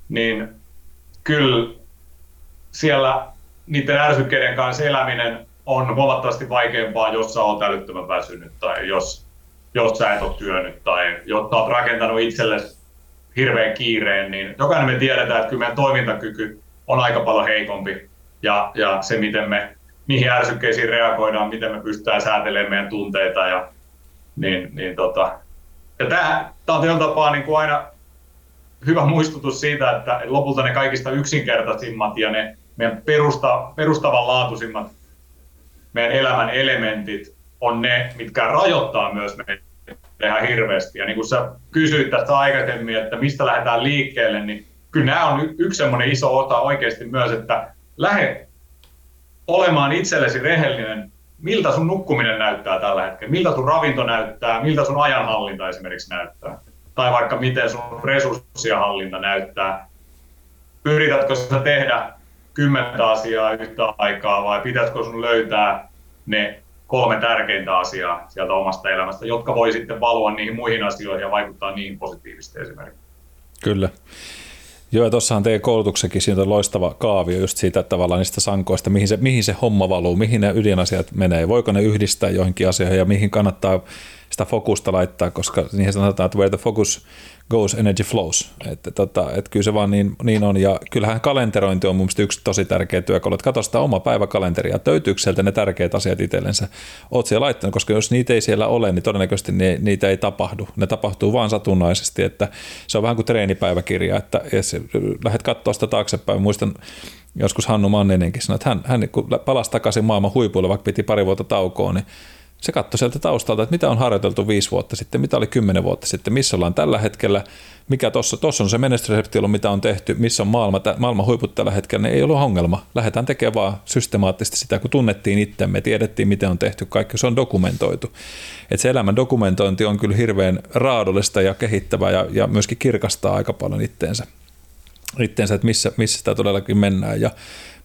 niin kyllä siellä niiden ärsykkeiden kanssa eläminen on huomattavasti vaikeampaa, jos sä oot älyttömän väsynyt tai jos, jos sä et ole työnnyt tai jos sä oot rakentanut itsellesi hirveän kiireen, niin jokainen me tiedetään, että kyllä meidän toimintakyky on aika paljon heikompi ja, ja se, miten me mihin ärsykkeisiin reagoidaan, miten me pystytään säätelemään meidän tunteita. Ja, niin, niin tota. ja tämä, tämä on tietyllä tapaa niin kuin aina hyvä muistutus siitä, että lopulta ne kaikista yksinkertaisimmat ja ne meidän perusta, perustavanlaatuisimmat meidän elämän elementit on ne, mitkä rajoittaa myös meitä ihan hirveästi. Ja niin kuin sä kysyit tästä aikaisemmin, että mistä lähdetään liikkeelle, niin kyllä nämä on yksi semmoinen iso ota oikeasti myös, että lähde olemaan itsellesi rehellinen, miltä sun nukkuminen näyttää tällä hetkellä, miltä sun ravinto näyttää, miltä sun ajanhallinta esimerkiksi näyttää, tai vaikka miten sun resurssien hallinta näyttää. Yritätkö sä tehdä kymmentä asiaa yhtä aikaa vai pitäisikö sun löytää ne kolme tärkeintä asiaa sieltä omasta elämästä, jotka voi sitten valua niihin muihin asioihin ja vaikuttaa niihin positiivisesti esimerkiksi. Kyllä. Joo, tuossahan teidän koulutuksenkin siitä on loistava kaavio just siitä että tavallaan niistä sankoista, mihin se, mihin se homma valuu, mihin ne ydinasiat menee, voiko ne yhdistää joihinkin asioihin ja mihin kannattaa sitä fokusta laittaa, koska niihin sanotaan, että where the focus goes, energy flows. Että, tota, että kyllä se vaan niin, niin on. Ja kyllähän kalenterointi on mun mielestä yksi tosi tärkeä työkalu. Että katso sitä oma päiväkalenteria, löytyykö sieltä ne tärkeät asiat itsellensä. Oot siellä laittanut, koska jos niitä ei siellä ole, niin todennäköisesti ne, niitä ei tapahdu. Ne tapahtuu vaan satunnaisesti, että se on vähän kuin treenipäiväkirja, että jos lähdet katsoa sitä taaksepäin, muistan joskus Hannu Manninenkin sanoi, että hän, hän palasi takaisin maailman huipuille, vaikka piti pari vuotta taukoa, niin se katsoi sieltä taustalta, että mitä on harjoiteltu viisi vuotta sitten, mitä oli kymmenen vuotta sitten, missä ollaan tällä hetkellä, mikä tuossa on se menestysresepti mitä on tehty, missä on maailma, maailman huiput tällä hetkellä, niin ei ollut ongelma. Lähdetään tekemään vaan systemaattisesti sitä, kun tunnettiin itsemme, tiedettiin, miten on tehty kaikki, se on dokumentoitu. Et se elämän dokumentointi on kyllä hirveän raadollista ja kehittävää ja, ja myöskin kirkastaa aika paljon itteensä, itteensä että missä, missä sitä todellakin mennään. Ja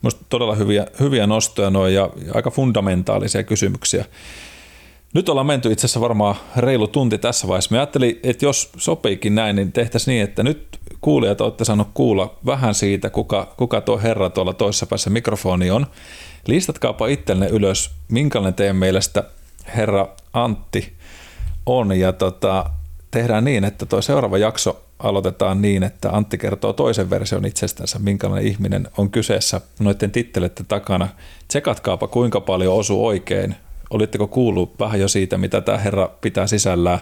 Minusta todella hyviä, hyviä nostoja noin ja, ja aika fundamentaalisia kysymyksiä. Nyt ollaan menty itse asiassa varmaan reilu tunti tässä vaiheessa. Mä ajattelin, että jos sopiikin näin, niin tehtäisiin niin, että nyt kuulijat olette saanut kuulla vähän siitä, kuka, kuka tuo herra tuolla toisessa päässä mikrofoni on. Listatkaapa itsellenne ylös, minkälainen teidän mielestä herra Antti on. Ja tota, tehdään niin, että tuo seuraava jakso aloitetaan niin, että Antti kertoo toisen version itsestänsä, minkälainen ihminen on kyseessä noiden titteleiden takana. Tsekatkaapa kuinka paljon osuu oikein olitteko kuullut vähän jo siitä, mitä tämä herra pitää sisällään,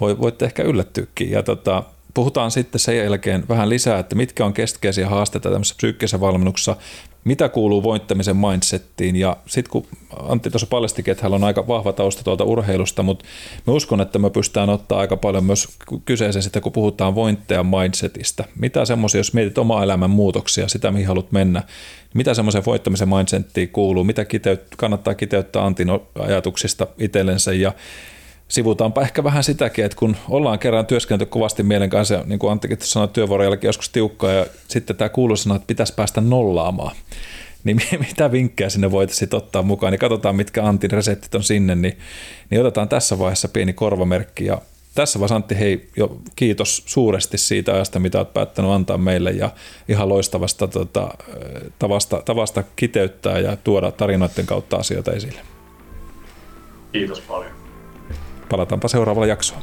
Voi, voitte ehkä yllättyäkin. Ja tota, puhutaan sitten sen jälkeen vähän lisää, että mitkä on keskeisiä haasteita tämmöisessä psyykkisessä valmennuksessa, mitä kuuluu voittamisen mindsettiin. Ja sitten kun Antti tuossa paljastikin, että hänellä on aika vahva tausta tuolta urheilusta, mutta mä uskon, että me pystytään ottaa aika paljon myös kyseeseen sitä, kun puhutaan voittajan mindsetistä. Mitä semmoisia, jos mietit oma elämän muutoksia, sitä mihin haluat mennä, mitä semmoisen voittamisen mindsettiin kuuluu, mitä kiteyt, kannattaa kiteyttää Antin ajatuksista itsellensä ja sivutaanpa ehkä vähän sitäkin, että kun ollaan kerran työskennelty kovasti mielen kanssa, niin kuin Anttikin sanoi, työvuoron jälkeen joskus tiukkaa ja sitten tämä kuuluu sanoa, että pitäisi päästä nollaamaan. Niin mitä vinkkejä sinne voitaisiin ottaa mukaan, niin katsotaan mitkä Antin reseptit on sinne, niin, niin otetaan tässä vaiheessa pieni korvamerkki ja tässä vaiheessa Antti, hei, jo kiitos suuresti siitä ajasta, mitä olet päättänyt antaa meille ja ihan loistavasta tota, tavasta, tavasta kiteyttää ja tuoda tarinoiden kautta asioita esille. Kiitos paljon palataanpa seuraavalla jaksolla.